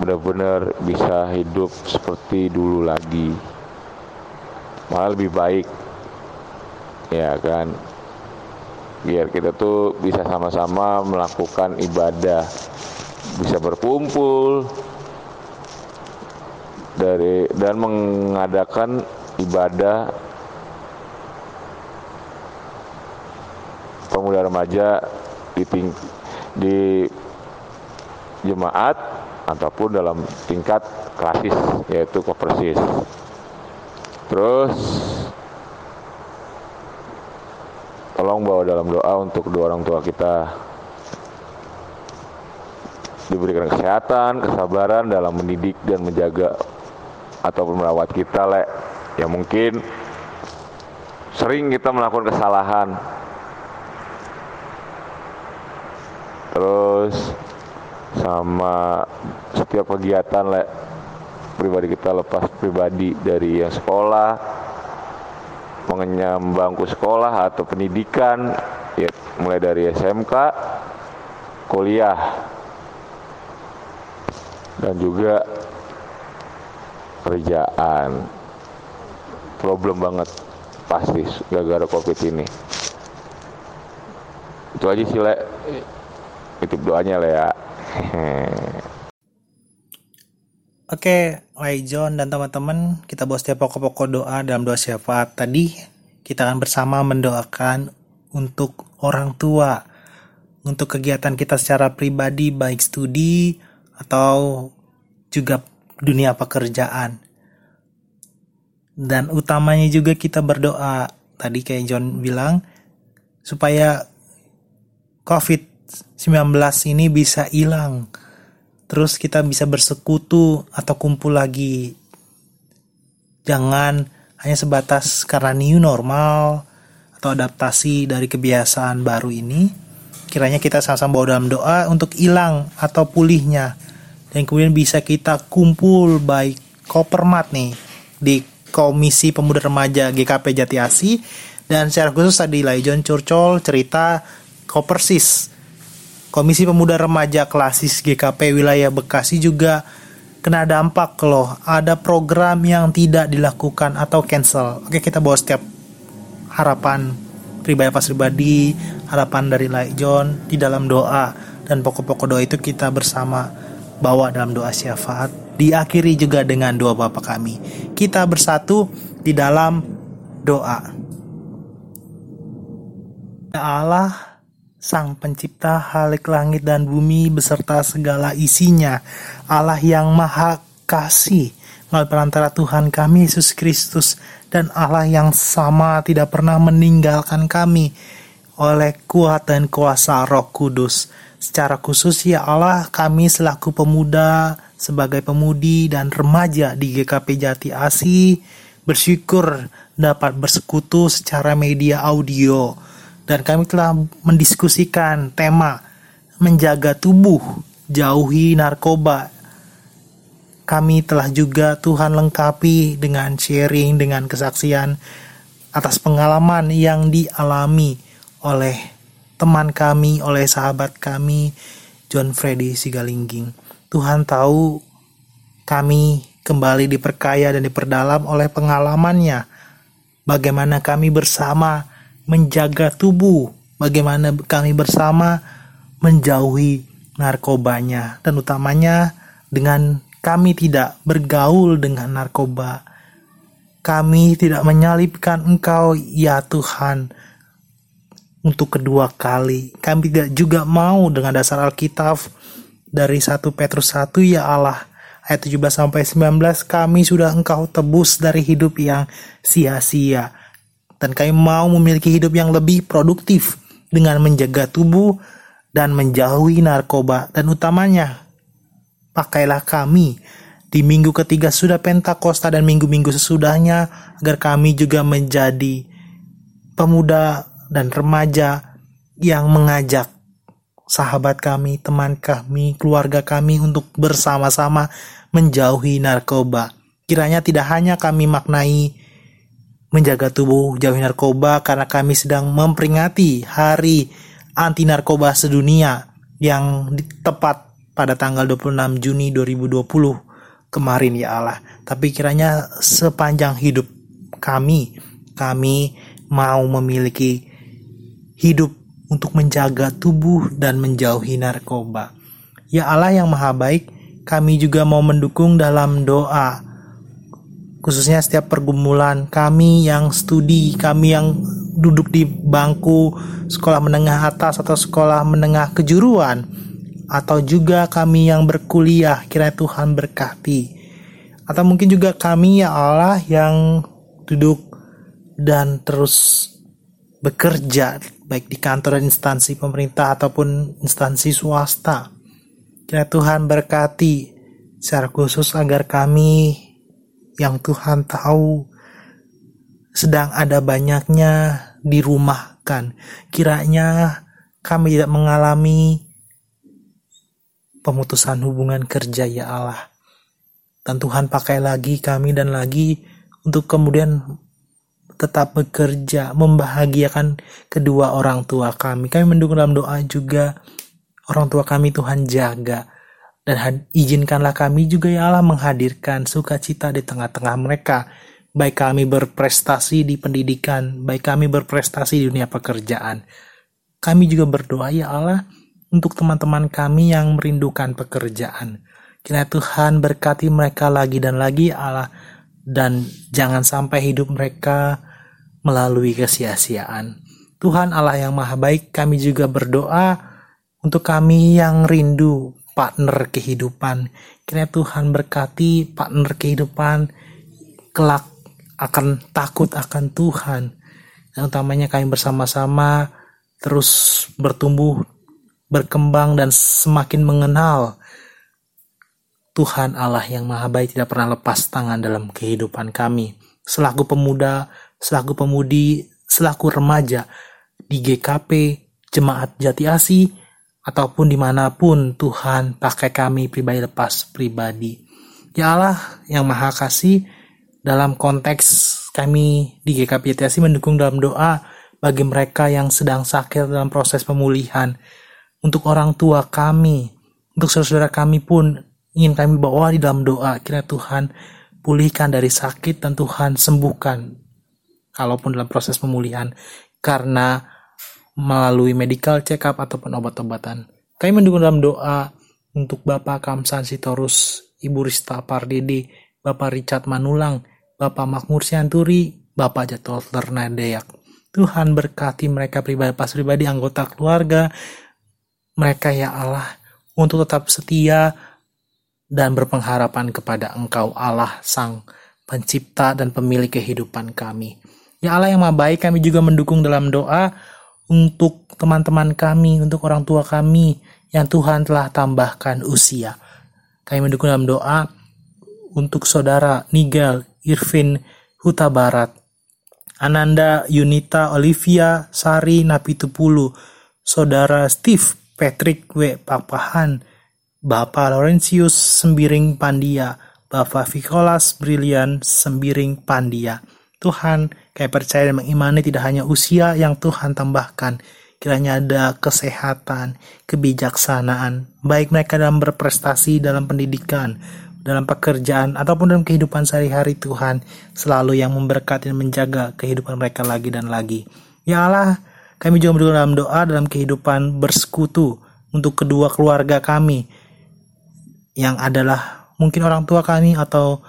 benar-benar bisa hidup seperti dulu lagi. Malah lebih baik. Ya kan biar kita tuh bisa sama-sama melakukan ibadah bisa berkumpul dari dan mengadakan ibadah pemuda remaja di ting, di jemaat ataupun dalam tingkat klasis yaitu kopersis. Terus tolong bawa dalam doa untuk dua orang tua kita diberikan kesehatan, kesabaran dalam mendidik dan menjaga ataupun merawat kita, le. Ya mungkin sering kita melakukan kesalahan. Terus sama setiap kegiatan le pribadi kita lepas pribadi dari yang sekolah mengenyam bangku sekolah atau pendidikan ya mulai dari SMK kuliah. Dan juga kerjaan. Problem banget pasti gara-gara covid ini. Itu aja sih le. Titip doanya le ya (laughs) Oke, Lai John dan teman-teman, kita bahas setiap pokok-pokok doa dalam doa syafaat. Tadi kita akan bersama mendoakan untuk orang tua, untuk kegiatan kita secara pribadi, baik studi atau juga dunia pekerjaan. Dan utamanya juga kita berdoa, tadi kayak John bilang, supaya COVID-19 ini bisa hilang terus kita bisa bersekutu atau kumpul lagi. Jangan hanya sebatas karena new normal atau adaptasi dari kebiasaan baru ini. Kiranya kita sama-sama bawa dalam doa untuk hilang atau pulihnya. Dan kemudian bisa kita kumpul baik kopermat nih di Komisi Pemuda Remaja GKP Jati Asi dan secara khusus tadi Laijon Curcol cerita Kopersis Komisi Pemuda Remaja Klasis GKP Wilayah Bekasi juga kena dampak loh. Ada program yang tidak dilakukan atau cancel. Oke, kita bawa setiap harapan pribadi pas pribadi, harapan dari Lai John di dalam doa dan pokok-pokok doa itu kita bersama bawa dalam doa syafaat. Diakhiri juga dengan doa Bapa kami. Kita bersatu di dalam doa. Ya Allah, Sang pencipta halik langit dan bumi beserta segala isinya, Allah yang maha kasih, melalui perantara Tuhan kami Yesus Kristus dan Allah yang sama tidak pernah meninggalkan kami. Oleh kuat dan kuasa roh kudus. Secara khusus ya Allah kami selaku pemuda, sebagai pemudi dan remaja di GKP Jati Asi bersyukur dapat bersekutu secara media audio dan kami telah mendiskusikan tema menjaga tubuh, jauhi narkoba. Kami telah juga Tuhan lengkapi dengan sharing, dengan kesaksian atas pengalaman yang dialami oleh teman kami, oleh sahabat kami, John Freddy Sigalingging. Tuhan tahu kami kembali diperkaya dan diperdalam oleh pengalamannya. Bagaimana kami bersama menjaga tubuh, bagaimana kami bersama menjauhi narkobanya dan utamanya dengan kami tidak bergaul dengan narkoba. Kami tidak menyalibkan Engkau, ya Tuhan, untuk kedua kali. Kami tidak juga mau dengan dasar Alkitab dari 1 Petrus 1, ya Allah, ayat 17 sampai 19 kami sudah Engkau tebus dari hidup yang sia-sia dan kami mau memiliki hidup yang lebih produktif dengan menjaga tubuh dan menjauhi narkoba dan utamanya pakailah kami di minggu ketiga sudah Pentakosta dan minggu-minggu sesudahnya agar kami juga menjadi pemuda dan remaja yang mengajak sahabat kami, teman kami, keluarga kami untuk bersama-sama menjauhi narkoba. Kiranya tidak hanya kami maknai menjaga tubuh jauhi narkoba karena kami sedang memperingati hari anti narkoba sedunia yang tepat pada tanggal 26 Juni 2020 kemarin ya Allah. Tapi kiranya sepanjang hidup kami, kami mau memiliki hidup untuk menjaga tubuh dan menjauhi narkoba. Ya Allah yang maha baik, kami juga mau mendukung dalam doa khususnya setiap pergumulan kami yang studi, kami yang duduk di bangku sekolah menengah atas atau sekolah menengah kejuruan atau juga kami yang berkuliah kiranya Tuhan berkati. Atau mungkin juga kami ya Allah yang duduk dan terus bekerja baik di kantor dan instansi pemerintah ataupun instansi swasta. Kiranya Tuhan berkati secara khusus agar kami yang Tuhan tahu sedang ada banyaknya dirumahkan. Kiranya kami tidak mengalami pemutusan hubungan kerja ya Allah. Dan Tuhan pakai lagi kami dan lagi untuk kemudian tetap bekerja, membahagiakan kedua orang tua kami. Kami mendukung dalam doa juga orang tua kami Tuhan jaga. Dan izinkanlah kami juga ya Allah menghadirkan sukacita di tengah-tengah mereka. Baik kami berprestasi di pendidikan, baik kami berprestasi di dunia pekerjaan. Kami juga berdoa ya Allah untuk teman-teman kami yang merindukan pekerjaan. Kiranya Tuhan berkati mereka lagi dan lagi Allah dan jangan sampai hidup mereka melalui kesia-siaan. Tuhan Allah yang Maha Baik, kami juga berdoa untuk kami yang rindu partner kehidupan. Kiranya Tuhan berkati partner kehidupan kelak akan takut akan Tuhan. Dan utamanya kami bersama-sama terus bertumbuh, berkembang dan semakin mengenal Tuhan Allah yang Maha Baik tidak pernah lepas tangan dalam kehidupan kami. Selaku pemuda, selaku pemudi, selaku remaja di GKP, Jemaat Jati Asi, ataupun di mana pun Tuhan pakai kami pribadi lepas pribadi. Ya Allah yang Maha Kasih, dalam konteks kami di GKP Asi mendukung dalam doa bagi mereka yang sedang sakit dalam proses pemulihan. Untuk orang tua kami, untuk saudara-saudara kami pun ingin kami bawa di dalam doa. Kira Tuhan pulihkan dari sakit dan Tuhan sembuhkan kalaupun dalam proses pemulihan karena melalui medical check up ataupun obat-obatan. Kami mendukung dalam doa untuk Bapak Kamsan Sitorus, Ibu Rista Pardede, Bapak Richard Manulang, Bapak Makmur Sianturi, Bapak Jatuh Ternadeyak. Tuhan berkati mereka pribadi, pas pribadi, anggota keluarga, mereka ya Allah, untuk tetap setia dan berpengharapan kepada Engkau Allah Sang Pencipta dan Pemilik kehidupan kami. Ya Allah yang maha baik, kami juga mendukung dalam doa untuk teman-teman kami, untuk orang tua kami yang Tuhan telah tambahkan usia. Kami mendukung dalam doa untuk saudara Nigel Irvin Huta Barat, Ananda Yunita Olivia Sari Napitupulu, saudara Steve Patrick W. Papahan, Bapak Laurentius Sembiring Pandia, Bapak Vikolas Brilian Sembiring Pandia. Tuhan, kayak percaya dan mengimani tidak hanya usia yang Tuhan tambahkan, kiranya ada kesehatan, kebijaksanaan, baik mereka dalam berprestasi dalam pendidikan, dalam pekerjaan, ataupun dalam kehidupan sehari-hari Tuhan, selalu yang memberkati dan menjaga kehidupan mereka lagi dan lagi. Ya Allah, kami juga berdua dalam doa dalam kehidupan bersekutu untuk kedua keluarga kami, yang adalah mungkin orang tua kami atau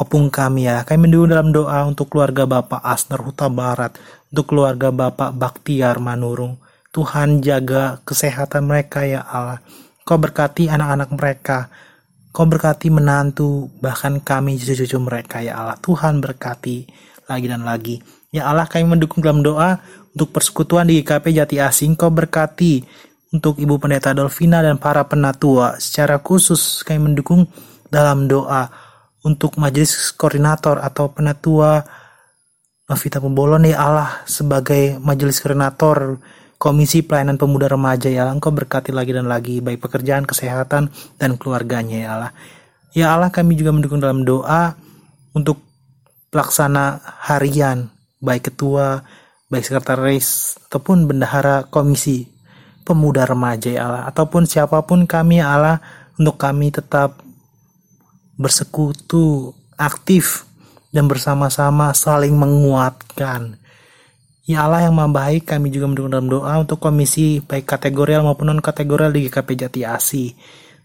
opung kami ya. Kami mendukung dalam doa untuk keluarga Bapak Asner Huta Barat, untuk keluarga Bapak Baktiar Manurung. Tuhan jaga kesehatan mereka ya Allah. Kau berkati anak-anak mereka. Kau berkati menantu, bahkan kami cucu-cucu mereka ya Allah. Tuhan berkati lagi dan lagi. Ya Allah kami mendukung dalam doa untuk persekutuan di IKP Jati Asing. Kau berkati untuk Ibu Pendeta Dolvina dan para penatua. Secara khusus kami mendukung dalam doa untuk majelis koordinator atau penatua Novita Pembolon ya Allah sebagai majelis koordinator Komisi Pelayanan Pemuda Remaja ya Allah Engkau berkati lagi dan lagi baik pekerjaan, kesehatan, dan keluarganya ya Allah. Ya Allah kami juga mendukung dalam doa untuk pelaksana harian baik ketua, baik sekretaris ataupun bendahara komisi pemuda remaja ya Allah ataupun siapa pun kami ya Allah untuk kami tetap bersekutu, aktif, dan bersama-sama saling menguatkan. Ya Allah yang maha baik, kami juga mendukung dalam doa untuk komisi baik kategorial maupun non kategorial di GKP Jati Asi.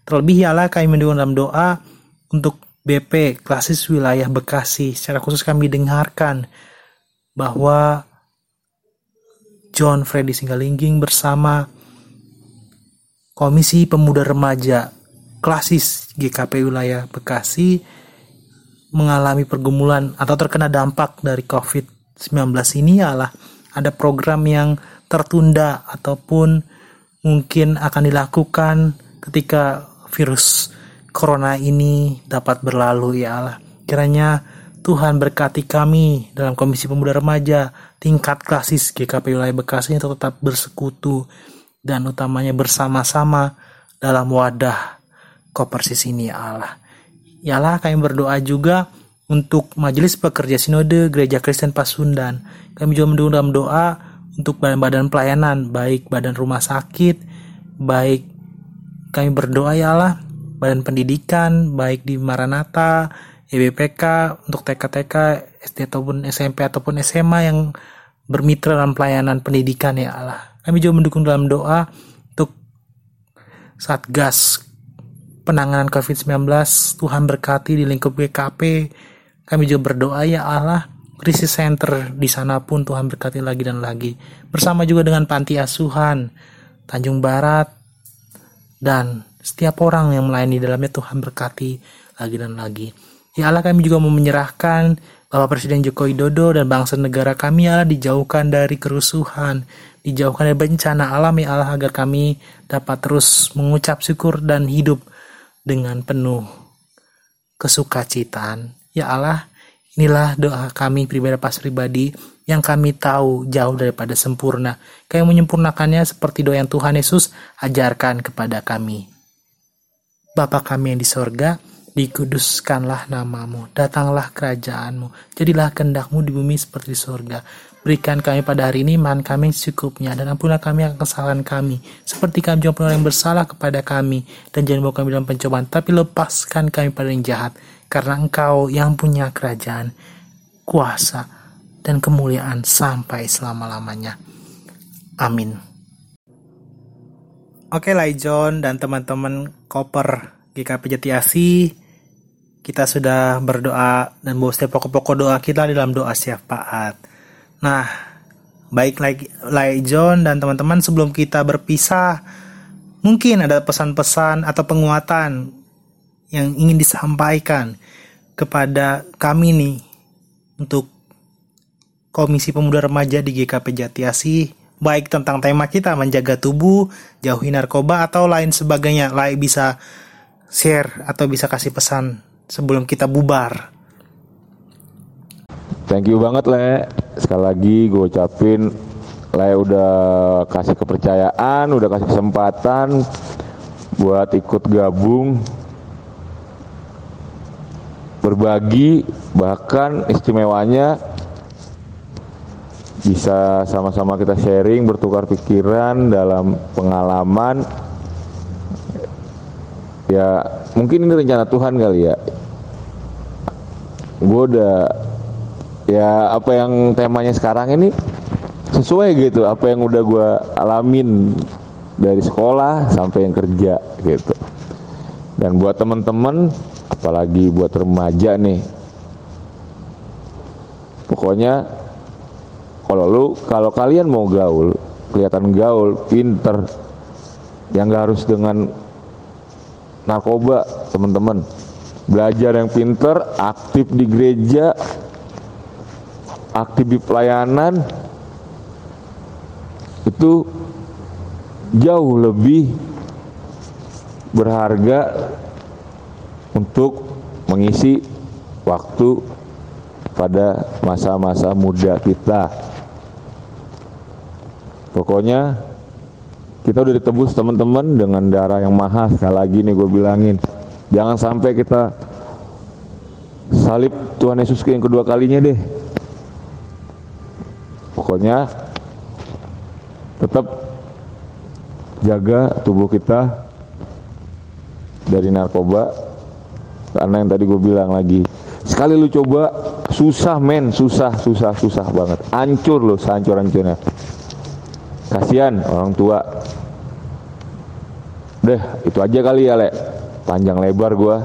Terlebih ya Allah kami mendukung dalam doa untuk BP klasis wilayah Bekasi. Secara khusus kami dengarkan bahwa John Freddy Singgalingging bersama Komisi Pemuda Remaja klasis GKP wilayah Bekasi mengalami pergumulan atau terkena dampak dari COVID-19 ini ialah ada program yang tertunda ataupun mungkin akan dilakukan ketika virus corona ini dapat berlalu ya Allah. Kiranya Tuhan berkati kami dalam Komisi Pemuda Remaja tingkat klasis GKP wilayah Bekasi tetap bersekutu dan utamanya bersama-sama dalam wadah Kau persis ini ya Allah. Ialah kami berdoa juga untuk Majelis Pekerja Sinode Gereja Kristen Pasundan. Kami juga mendukung dalam doa untuk badan-badan pelayanan, baik badan rumah sakit, baik kami berdoa ya Allah, badan pendidikan, baik di Maranata, EBPK, untuk TK-TK, SD ataupun SMP ataupun SMA yang bermitra dalam pelayanan pendidikan ya Allah. Kami juga mendukung dalam doa untuk Satgas penanganan COVID-19, Tuhan berkati di lingkup GKP, kami juga berdoa ya Allah, krisis center di sana pun Tuhan berkati lagi dan lagi. Bersama juga dengan panti asuhan Tanjung Barat dan setiap orang yang melayani dalamnya Tuhan berkati lagi dan lagi. Ya Allah kami juga mau menyerahkan Bapak Presiden Joko Widodo dan bangsa negara kami ya Allah dijauhkan dari kerusuhan, dijauhkan dari bencana alam ya Allah agar kami dapat terus mengucap syukur dan hidup dengan penuh kesukacitaan. Ya Allah, inilah doa kami pribadi pas pribadi yang kami tahu jauh daripada sempurna. Kami menyempurnakannya seperti doa yang Tuhan Yesus ajarkan kepada kami. Bapa kami yang di sorga, dikuduskanlah namamu, datanglah kerajaanmu, jadilah kehendakmu di bumi seperti di sorga. Berikan kami pada hari ini makan kami secukupnya, dan ampunilah kami akan kesalahan kami, seperti kami juga orang yang bersalah kepada kami, dan jangan bawa kami dalam pencobaan, tapi lepaskan kami pada yang jahat, karena Engkau yang punya kerajaan, kuasa, dan kemuliaan sampai selama-lamanya. Amin. Oke, Laijon dan teman-teman koper GKP Jatiasi, kita sudah berdoa dan bawa setiap pokok-pokok doa kita di dalam doa syafaat. Nah, baik Laijon dan teman-teman sebelum kita berpisah, mungkin ada pesan-pesan atau penguatan yang ingin disampaikan kepada kami nih untuk Komisi Pemuda Remaja di GKP Jatiasi baik tentang tema kita menjaga tubuh, jauhi narkoba atau lain sebagainya. Lai bisa share atau bisa kasih pesan sebelum kita bubar. Thank you banget Le. Sekali lagi gue ucapin Le udah kasih kepercayaan, udah kasih kesempatan buat ikut gabung berbagi bahkan istimewanya bisa sama-sama kita sharing bertukar pikiran dalam pengalaman ya mungkin ini rencana Tuhan kali ya gue udah ya apa yang temanya sekarang ini sesuai gitu. Apa yang udah gue alamin dari sekolah sampai yang kerja gitu. Dan buat temen-temen apalagi buat remaja nih. Pokoknya kalau lu kalau kalian mau gaul kelihatan gaul pinter yang gak harus dengan narkoba teman-teman belajar yang pinter aktif di gereja aktif di pelayanan itu jauh lebih berharga untuk mengisi waktu pada masa-masa muda kita. Pokoknya kita udah ditebus teman-teman dengan darah yang mahal sekali lagi nih gue bilangin. Jangan sampai kita salib Tuhan Yesus yang kedua kalinya deh. Pokoknya tetap jaga tubuh kita dari narkoba. Karena yang tadi gue bilang lagi sekali lu coba susah men. Susah susah susah banget. Hancur lo hancur hancurnya. Kasihan orang tua. Deh itu aja kali ya le. Panjang lebar gue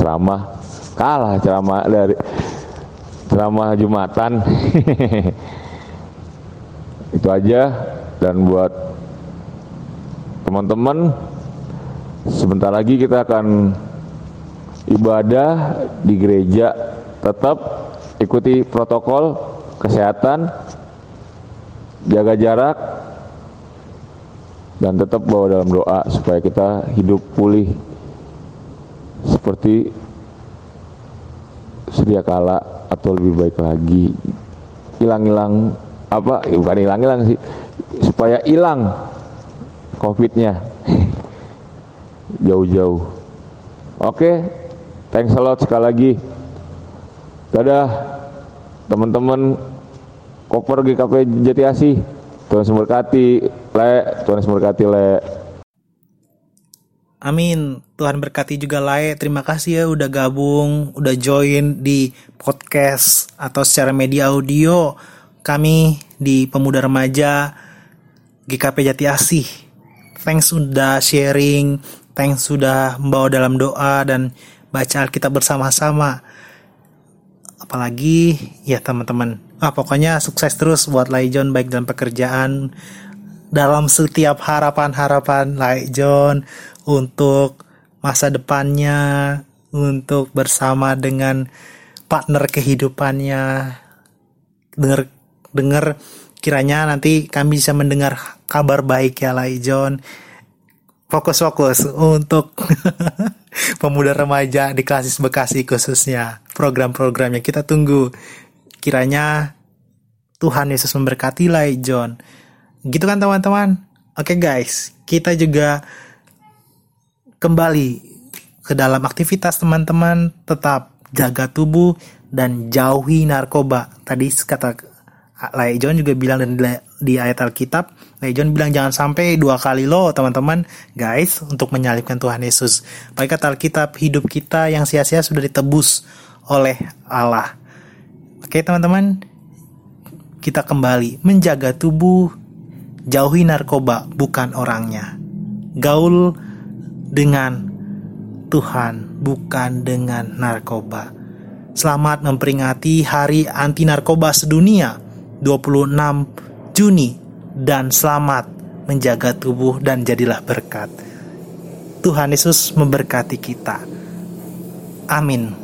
ceramah. Kalah ceramah dari ceramah jumatan (laughs) itu aja dan buat teman-teman sebentar lagi kita akan ibadah di gereja tetap ikuti protokol kesehatan, jaga jarak, dan tetap bawa dalam doa supaya kita hidup pulih seperti sedia kala atau lebih baik lagi. Hilang-hilang apa? Ya, bukan hilang-hilang sih, supaya hilang COVID-nya (laughs) jauh-jauh. Oke, Thanks a lot sekali lagi. Dadah teman-teman koper GKP Jati Asih. Tuhan memberkati, Le. Tuhan memberkati, Le. Amin. Tuhan berkati juga Lae. Terima kasih ya udah gabung, udah join di podcast atau secara media audio kami di Pemuda Remaja GKP Jati Asih. Thanks sudah sharing, thanks sudah membawa dalam doa dan baca Alkitab bersama-sama. Apalagi ya teman-teman. Ah pokoknya sukses terus buat Lai John baik dalam pekerjaan, dalam setiap harapan-harapan Lai John untuk masa depannya, untuk bersama dengan partner kehidupannya. Dengar dengar kiranya nanti kami bisa mendengar kabar baik ya Lai John. Fokus-fokus untuk (laughs) pemuda remaja di Klasis Bekasi khususnya. Program-programnya kita tunggu. Kiranya Tuhan Yesus memberkati Lai John. Gitu kan teman-teman? Oke guys. Kita juga kembali ke dalam aktivitas teman-teman. Tetap jaga tubuh dan jauhi narkoba. Tadi kata Lai John juga bilang dan di ayat Alkitab, Lai John bilang jangan sampai dua kali lo teman-teman guys untuk menyalibkan Tuhan Yesus. Baik kata Alkitab hidup kita yang sia-sia sudah ditebus oleh Allah. Oke teman-teman, kita kembali menjaga tubuh, jauhi narkoba bukan orangnya. Gaul dengan Tuhan bukan dengan narkoba. Selamat memperingati Hari Anti Narkoba Sedunia 26 Juni dan selamat menjaga tubuh dan jadilah berkat. Tuhan Yesus memberkati kita. Amin.